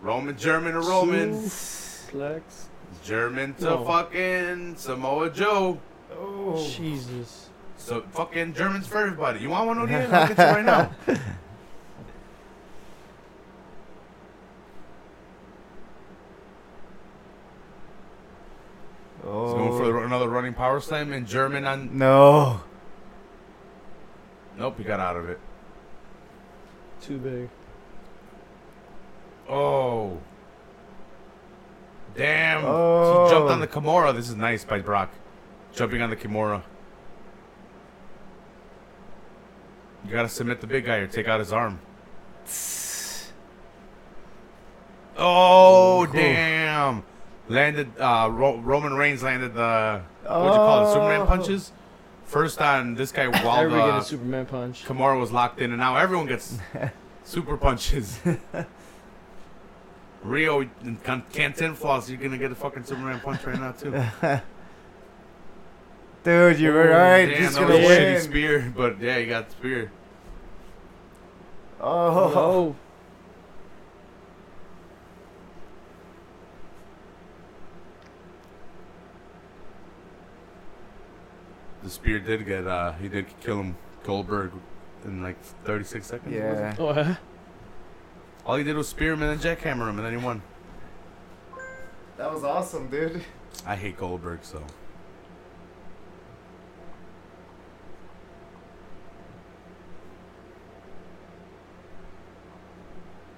Roman, German to Roman. Flex. German to No. fucking Samoa Joe. Oh, Jesus. So fucking Germans for everybody. You want one, O'Neill? I'll get you right now. oh. He's going for oh. another running power slam in German on. no. Nope, he got out of it. Too big. Oh. Damn. Oh. He jumped on oh. the Kimura. This is nice by Brock. Jumping on the Kimura. You gotta submit the big guy or take out his arm. Oh, Cool. damn. Landed, uh, Ro- Roman Reigns landed the, what'd you call it, Superman Oh. punches? First on this guy [laughs] while Everybody get the a Superman punch. Kimura was locked in, and now everyone gets [laughs] super punches. Rio and Can- Canton Floss, you're gonna get a fucking Superman punch right now too. [laughs] Dude, you were right. Damn, He's that gonna was a shitty win. spear, but yeah, you got the spear. Oh. Oh. The spear did get, uh, he did kill him, Goldberg, in like 36 seconds. was it? Yeah. Oh, huh? All he did was spear him and then jackhammer him, and then he won. That was awesome, dude. I hate Goldberg, so.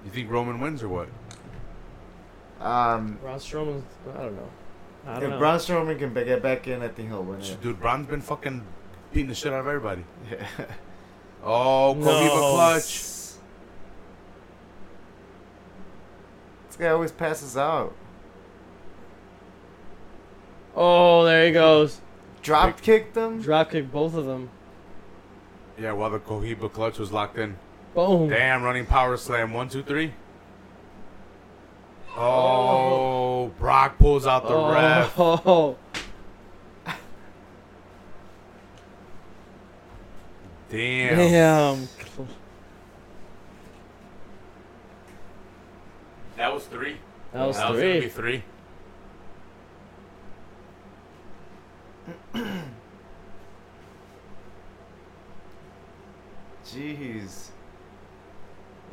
You think Roman wins or what? Um, Braun Strowman. I don't know. I don't if know. Braun Strowman can get back in, I think he'll win it. Dude, Braun's been fucking beating the shit out of everybody. Yeah. Oh, Kobe No. clutch. This guy always passes out. oh, there he goes. Drop kicked them. Drop kicked both of them. Yeah, while the Cohiba clutch was locked in. Boom. Damn, running power slam. One, two, three. Oh, Brock pulls out the ref. Oh. Damn. Damn. That was three. That was that was gonna be three. three. [clears throat] Jeez.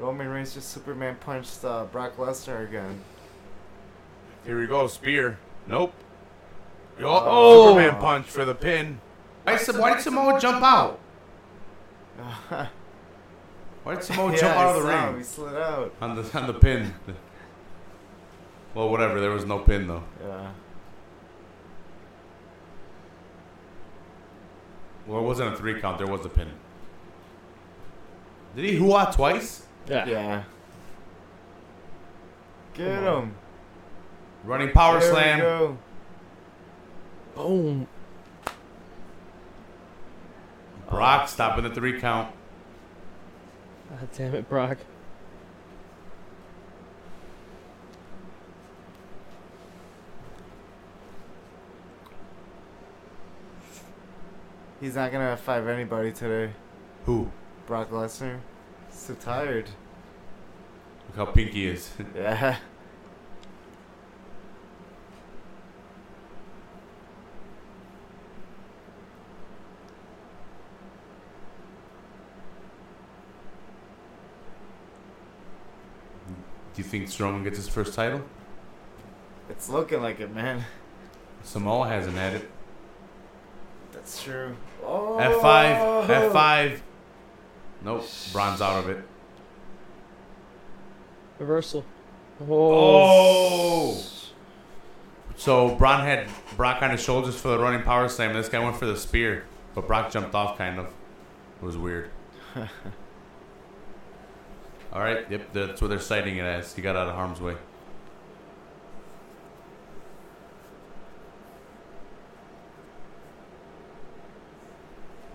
Roman Reigns just Superman punched uh, Brock Lesnar again. Here we go, spear. Nope. Yo, Oh. Superman punch for the pin. Why did, why did Samoa jump out? [laughs] Why did Samoa jump Yeah, out of the ring He slid out. on the on the pin? Well, whatever. There was no pin though. Yeah. Well, it wasn't a three count. There was a pin. Did he hoo twice? Yeah. Yeah. Get him. Running power There we slam. go. Boom. Brock stopping the three count. God damn it, Brock. He's not gonna five anybody today. Who? Brock Lesnar. So tired. Look how pink he is. [laughs] Yeah. Do you think Strowman gets his first title? It's looking like it, man. Samoa hasn't had it. That's true. Oh. F5, F5. Nope, Braun's out of it. Reversal. Oh. Oh! So Braun had Brock on his shoulders for the running power slam. This guy went for the spear, but Brock jumped off kind of. It was weird. [laughs] All right. Yep. That's what they're citing it as. He got out of harm's way.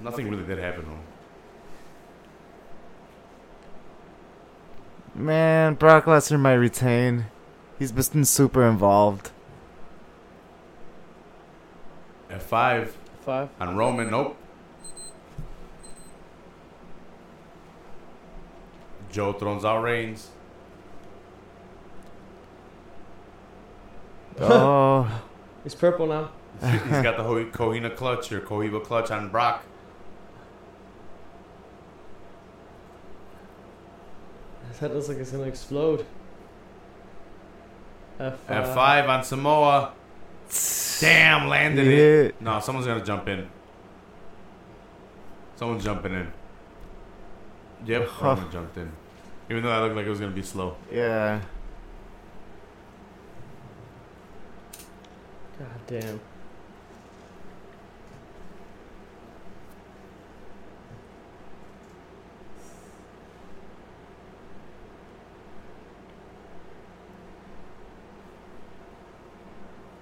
Nothing really did happen to Man, Brock Lesnar might retain. He's been super involved. F five Five. on Roman. Nope. Joe throws out Reigns. [laughs] oh, He's purple now. He's got the Ho- Coquina clutch or Cohiba clutch on Brock. His head looks like it's gonna explode. F F five on Samoa. Damn, landed it. No, someone's gonna jump in. Someone's jumping in. Yep, Roman jumped in. Even though that looked like it was gonna be slow. Yeah. God damn.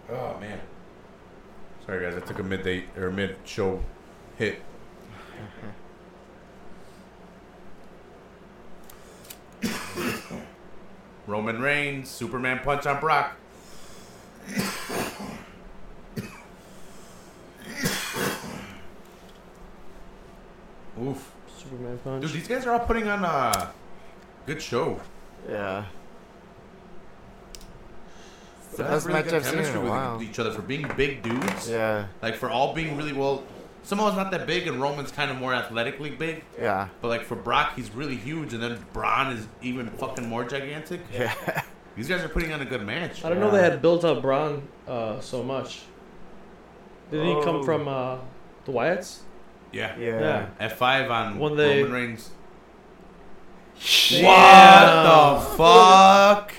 Oh man. Sorry guys, I took a midday or mid show hit. [coughs] Roman Reigns, Superman punch on Brock. [coughs] Oof. Superman punch. Dude, these guys are all putting on a good show. Yeah. It's the best really match good I've seen in chemistry a with while. each other for being big dudes. Yeah. Like for all being really well. Samoa's not that big, and Roman's kind of more athletically big. Yeah. But like for Brock, he's really huge, and then Braun is even fucking more gigantic. [laughs] Yeah. These guys are putting on a good match. I don't know they had built up Braun uh, so much. Didn't he come Oh. from uh, the Wyatts? Yeah. Yeah. Yeah. F five on When they- Roman Reigns. Damn. What the fuck?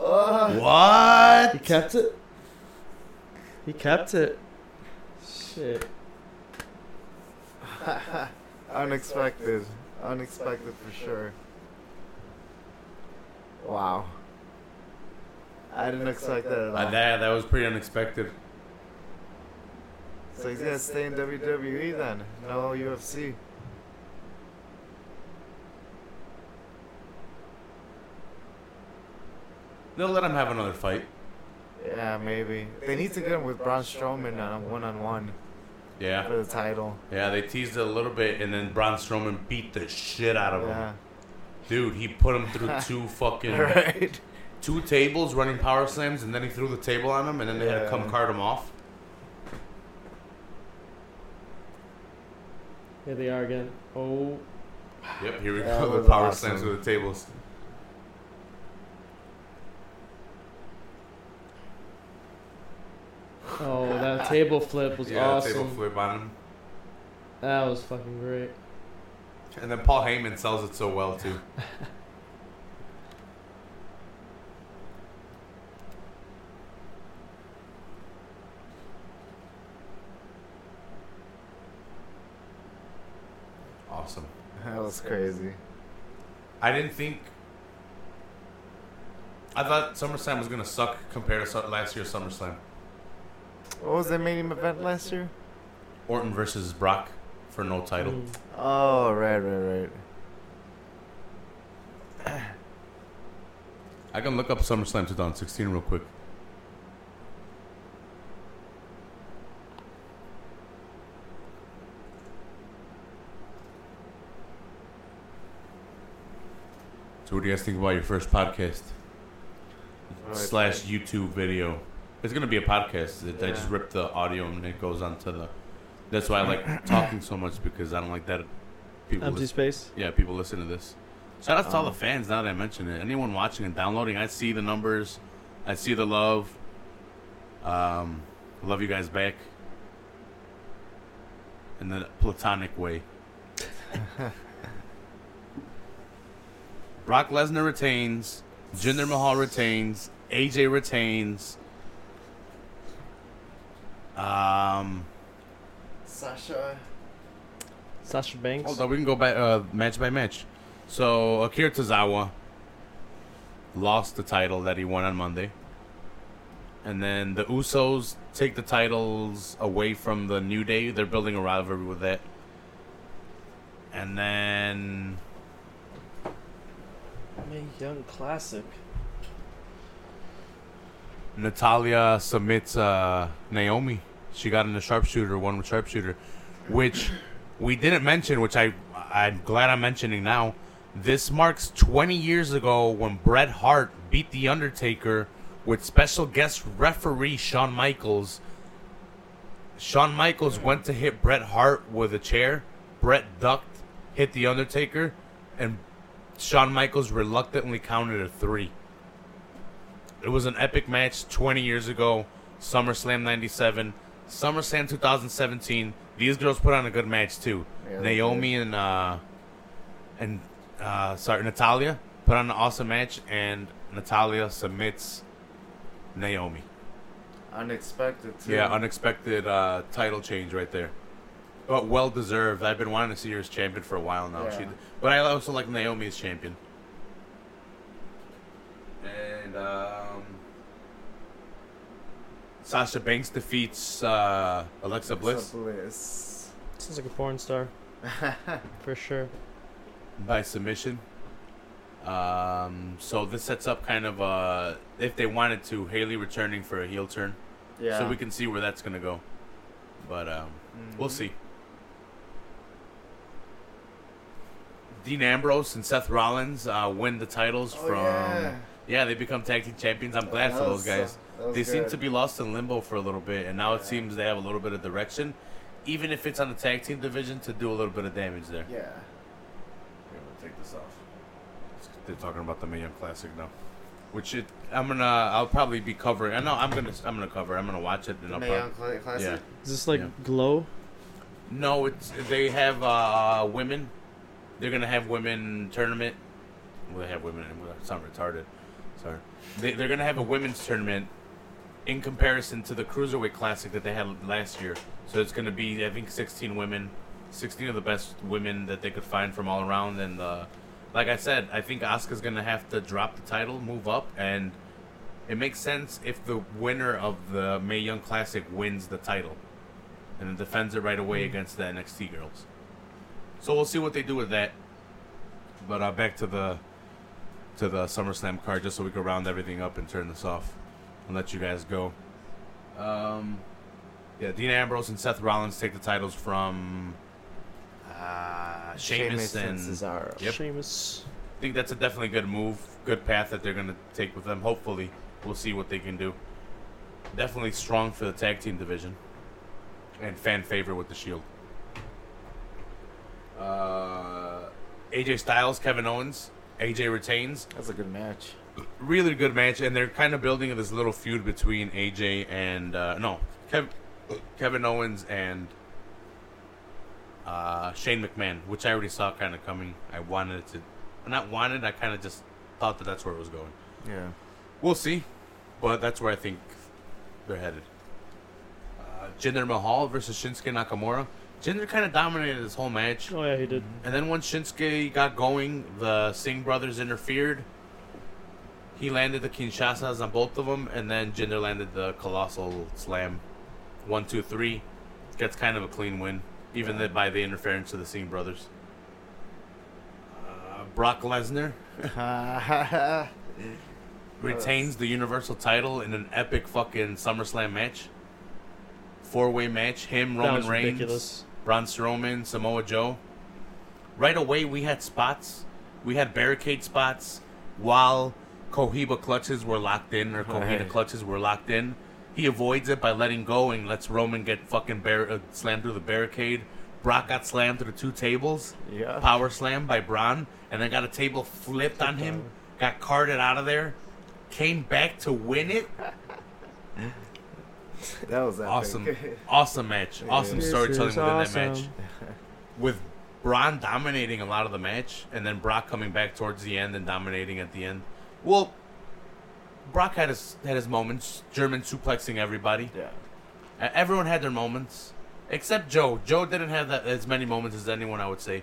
He What? He kept it. He kept it. Shit. [laughs] Unexpected. Unexpected for sure. Wow. I didn't expect that at all. Uh, that that was pretty unexpected. So he's gonna stay in WWE then? No UFC. They'll let him have another fight. Yeah, maybe. They need to get him with Braun Strowman uh, on one on one Yeah. for the title. Yeah, they teased it a little bit, and then Braun Strowman beat the shit out of Yeah. him. Dude, he put him through [laughs] two fucking Right. two tables running power slams, and then he threw the table on him, and then they had to come cart him off. Here they are again. Oh. Yep, here we That go. The power awesome. slams with the tables. Oh, that table flip was yeah, awesome. table flip on him. That was fucking great. And then Paul Heyman sells it so well too. [laughs] awesome. That was crazy. I didn't think. I thought SummerSlam was gonna suck compared to last year's SummerSlam. What was that main event last year? Orton versus Brock for no title. Mm. Oh, right, right, right. I can look up SummerSlam 2016 real quick. So, what do you guys think about your first podcast Right. slash YouTube video? It's gonna be a podcast. It- I just Yeah. rip the audio and it goes onto the. That's why I like [coughs] talking so much because I don't like that people. Empty listen- space. yeah, people listen to this. Shout out to all the Um, fans now that I mention it. Anyone watching and downloading, I see the numbers. I see the love. Um, I love you guys back. In the platonic way. [laughs] Brock Lesnar retains. Jinder Mahal retains. AJ retains. Um, Sasha. Sasha Banks. hold on, we can go back uh, match by match. So Akira Tozawa lost the title that he won on Monday. And then the Usos take the titles away from the New Day. They're building a rivalry with that. And then Mae Young Classic. Natalya submits uh, Naomi. She got in the sharpshooter, one with sharpshooter, which we didn't mention, which I I'm glad I'm mentioning now. This marks 20 years ago when Bret Hart beat The Undertaker with special guest referee Shawn Michaels. Shawn Michaels went to hit Bret Hart with a chair. Bret ducked, hit The Undertaker, and Shawn Michaels reluctantly counted a three. It was an epic match 20 years ago. SummerSlam 97. SummerSlam 2017. These girls put on a good match too. Yeah, Naomi and uh and uh sorry, Natalya put on an awesome match and Natalya submits Naomi. Unexpected too. Yeah, unexpected uh title change right there. But well deserved. I've been wanting to see her as champion for a while now. Yeah. She, but I also like Naomi as champion. And um, Sasha Banks defeats uh, Alexa Bliss Bliss. Sounds like a porn star [laughs] for sure. by submission. Um, so this sets up kind of uh, if they wanted to, Bayley returning for a heel turn. yeah. So we can see where that's gonna go. But um, we'll Mhm. see. Dean Ambrose and Seth Rollins uh, win the titles Oh, from. yeah. Yeah, they become tag team champions. I'm glad That for those guys. uh, that was They seem to be lost in limbo for a little bit, and now it seems they have a little bit of direction, even if it's on the tag team division to do a little bit of damage there. Yeah. Here, we'll take this off. They're talking about the Mae Young Classic now, which it, I'm gonna. I'll probably be covering. I know I'm gonna. I'm gonna cover. I'm gonna watch it. And The I'll Mae prob- Young Classic. yeah. Is this like Yeah. glow? No, it's they have uh, women. They're gonna have women tournament. Well, they have women. well, It's not retarded. Sorry. They, they're gonna have a women's tournament in comparison to the cruiserweight classic that they had last year. So it's gonna be I think 16 women, 16 of the best women that they could find from all around. And uh, like I said, I think Asuka's gonna have to drop the title, move up, and it makes sense if the winner of the Mae Young Classic wins the title and then defends it right away against the NXT girls. So we'll see what they do with that. But uh, back to the to the SummerSlam card, just so we can round everything up and turn this off and let you guys go. Um, yeah, Dean Ambrose and Seth Rollins take the titles from uh, Sheamus, and Cesaro. Yep. Sheamus. I think that's a definitely good move, good path that they're gonna take with them. Hopefully, we'll see what they can do. Definitely strong for the tag team division, and fan favorite with the Shield. Uh, AJ Styles, Kevin Owens, AJ retains. That's a good match. Really good match, and they're kind of building this little feud between AJ and uh, no, Kev- Kevin Owens and uh, Shane McMahon, which I already saw kind of coming. I wanted it to, not wanted. I kind of just thought that that's where it was going. Yeah. We'll see, but that's where I think they're headed. Uh, Jinder Mahal versus Shinsuke Nakamura. Jinder kind of dominated this whole match. Oh yeah, he did. And then when Shinsuke got going, the Singh brothers interfered. He landed the Kinshasas on both of them, and then Jinder landed the Colossal Slam. One, two, three. Gets kind of a clean win, even Yeah. by the interference of the Singh brothers. Uh, Brock Lesnar [laughs] retains the Universal title in an epic fucking SummerSlam match. Four way match. Him, Roman Reigns. ridiculous. Braun Strowman, Samoa Joe. Right away, we had spots. We had barricade spots while Cohiba clutches were locked in, or Cohiba Right. clutches were locked in. He avoids it by letting go and lets Roman get fucking bar- uh, slammed through the barricade. Brock got slammed through the two tables. yeah. Power slam by Braun, and then got a table flipped on him. Got carted out of there. Came back to win it. [laughs] That was epic. Awesome, [laughs] awesome match. Awesome This storytelling is within that match. awesome. [laughs] with Braun dominating a lot of the match, and then Brock coming back towards the end and dominating at the end. Well, Brock had his had his moments, German suplexing everybody. Yeah. Uh, Everyone had their moments, except Joe. Joe didn't have that as many moments as anyone, I would say.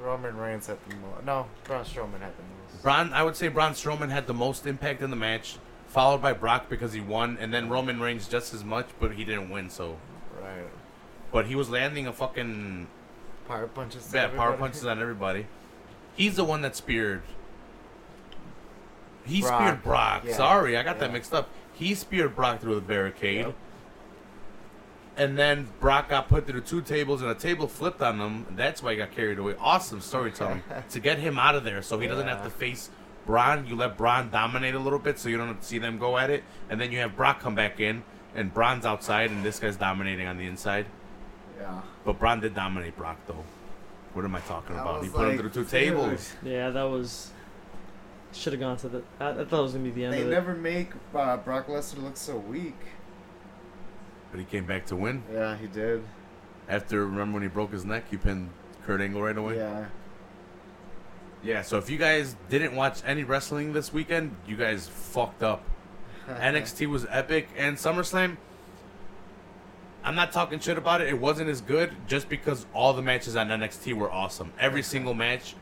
Roman Reigns had the most. No, Braun Strowman had the most. Braun, I would say Braun Strowman had the most impact in the match, followed by Brock because he won, and then Roman Reigns just as much, but he didn't win. So, Right. but he was landing a fucking Power punches. bad power punches on everybody. He's the one that speared. He Brock, speared Brock. yeah, Sorry, I got that mixed up. He speared Brock through the barricade. Yep. And then Brock got put through two tables, and a table flipped on him. and That's why he got carried away. Awesome storytelling [laughs] to get him out of there, so he doesn't have to face Braun. You let Braun dominate a little bit, so you don't see them go at it. And then you have Brock come back in, and Braun's outside, and this guy's dominating on the inside. Yeah. But Braun did dominate Brock, though. What am I talking That about? He was put him like, through two tables. Yeah, that was. Should have gone to the. I, I thought it was gonna be the end They of it. never make uh, Brock Lesnar look so weak. But he came back to win. Yeah, he did. After, remember when he broke his neck? He pinned Kurt Angle right away? Yeah. Yeah, so if you guys didn't watch any wrestling this weekend, you guys fucked up. [laughs] NXT was epic, and SummerSlam. I'm not talking shit about it. It wasn't as good just because all the matches on NXT were awesome. Every single match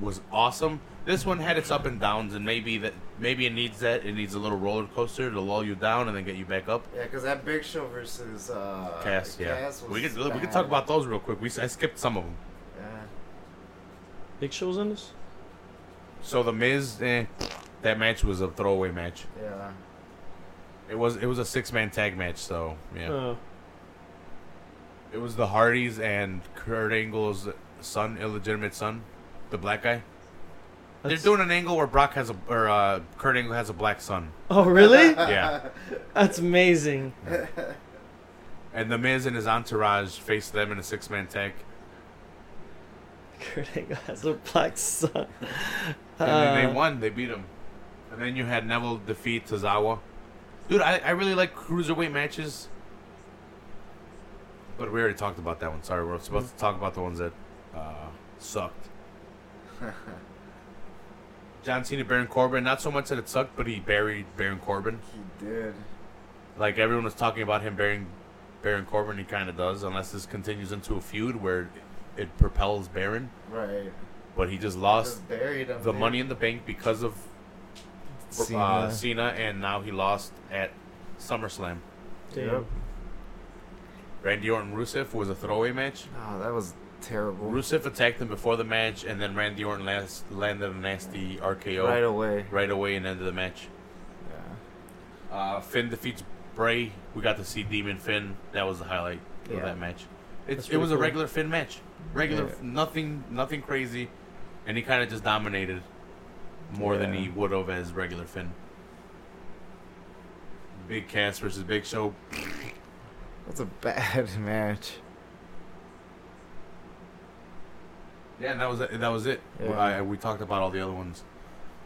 was awesome. This one had its up and downs, and maybe that maybe it needs that. It needs a little roller coaster to lull you down and then get you back up. Yeah, because that Big Show versus uh, Cass, yeah. Cass was we could we could talk about those real quick. We I skipped some of them. Yeah. Big Show's in this. So the Miz, eh, that match was a throwaway match. Yeah. It was it was a six man tag match. So yeah. Oh, It was the Hardys and Kurt Angle's son, illegitimate son, the black guy. They're doing an angle where Brock has a or uh, Kurt Angle has a black son. Oh, really? [laughs] Yeah, [laughs] That's amazing. and the Miz and his entourage face them in a six man tag. Kurt Angle has a black son. And then they Uh, won. They beat him. And then you had Neville defeat Tozawa. Dude, I, I really like cruiserweight matches. But we already talked about that one. Sorry, we're supposed to talk about the ones that uh, sucked. [laughs] John Cena, Baron Corbin. Not so much that it sucked, but he buried Baron Corbin. He did. Like everyone was talking about him burying Baron Corbin. He kind of does, unless this continues into a feud where it propels Baron. Right. But he just lost Just buried him. the dude. Money in the Bank because of Cena. Uh, Cena, and now he lost at SummerSlam. damn. Yep. Randy Orton Rusev was a throwaway match. Oh, that was terrible. Rusev attacked him before the match, and then Randy Orton last, landed a nasty RKO Right away. right away and ended the match. Yeah. Uh, Finn defeats Bray. We got to see Demon Finn. That was the highlight of that match. It's, That's it was pretty a regular Finn match. Regular, Yeah. nothing, nothing crazy, and he kind of just dominated more than he would have as regular Finn. Big Cass versus Big Show. That's a bad [laughs] match. Yeah, and that was it. That was it. Yeah. I, we talked about all the other ones.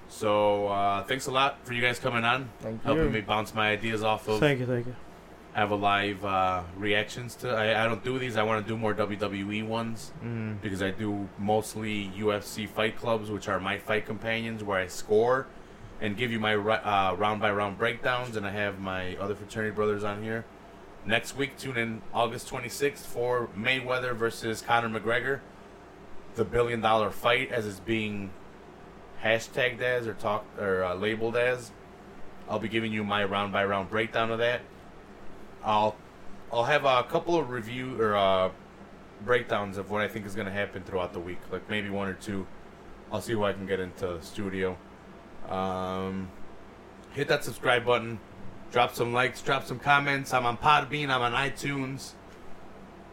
So uh, thanks a lot for you guys coming on, Thank helping you. me bounce my ideas off of. Thank you, thank you. I have a live uh, reactions to. I, I don't do these. I want to do more WWE ones Mm. because I do mostly UFC fight clubs, which are my fight companions, where I score and give you my uh, round by round breakdowns. And I have my other fraternity brothers on here. Next week, tune in August 26th for Mayweather versus Conor McGregor, the billion dollar fight, as it's being hashtagged as or talked or uh, labeled as. I'll be giving you my round by round breakdown of that. I'll I'll have a couple of review or uh, breakdowns of what I think is going to happen throughout the week, like maybe one or two. I'll see who I can get into the studio. Um, hit that subscribe button, drop some likes, drop some comments. I'm on Podbean, I'm on iTunes,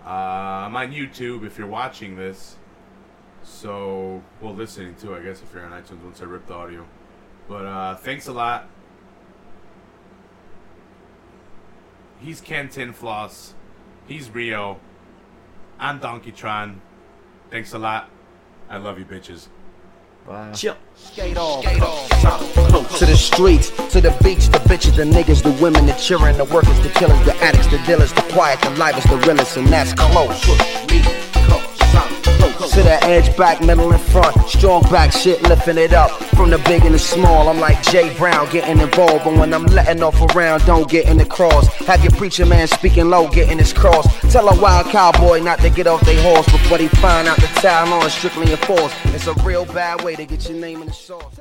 uh, I'm on YouTube if you're watching this. So, well, listening too, I guess, if you're on iTunes once I rip the audio. But uh, thanks a lot. He's Ken Tinfloss. He's Rio. I'm Donkeytron. Thanks a lot. I love you, bitches. Bye. Chill. Skate off, to the streets, to the beach, the bitches, the niggas, the women, the cheering, the workers, the killers, the addicts, the dealers, the quiet, the livest, the realest, and that's close. Me, close. To the edge, back, middle, and front. Strong back shit, lifting it up. From the big and the small, I'm like Jay Brown getting involved. But when I'm letting off around, don't get in the cross. Have your preacher man speaking low, getting his cross. Tell a wild cowboy not to get off their horse before they find out the town on strictly enforced. It's a real bad way to get your name in the sauce.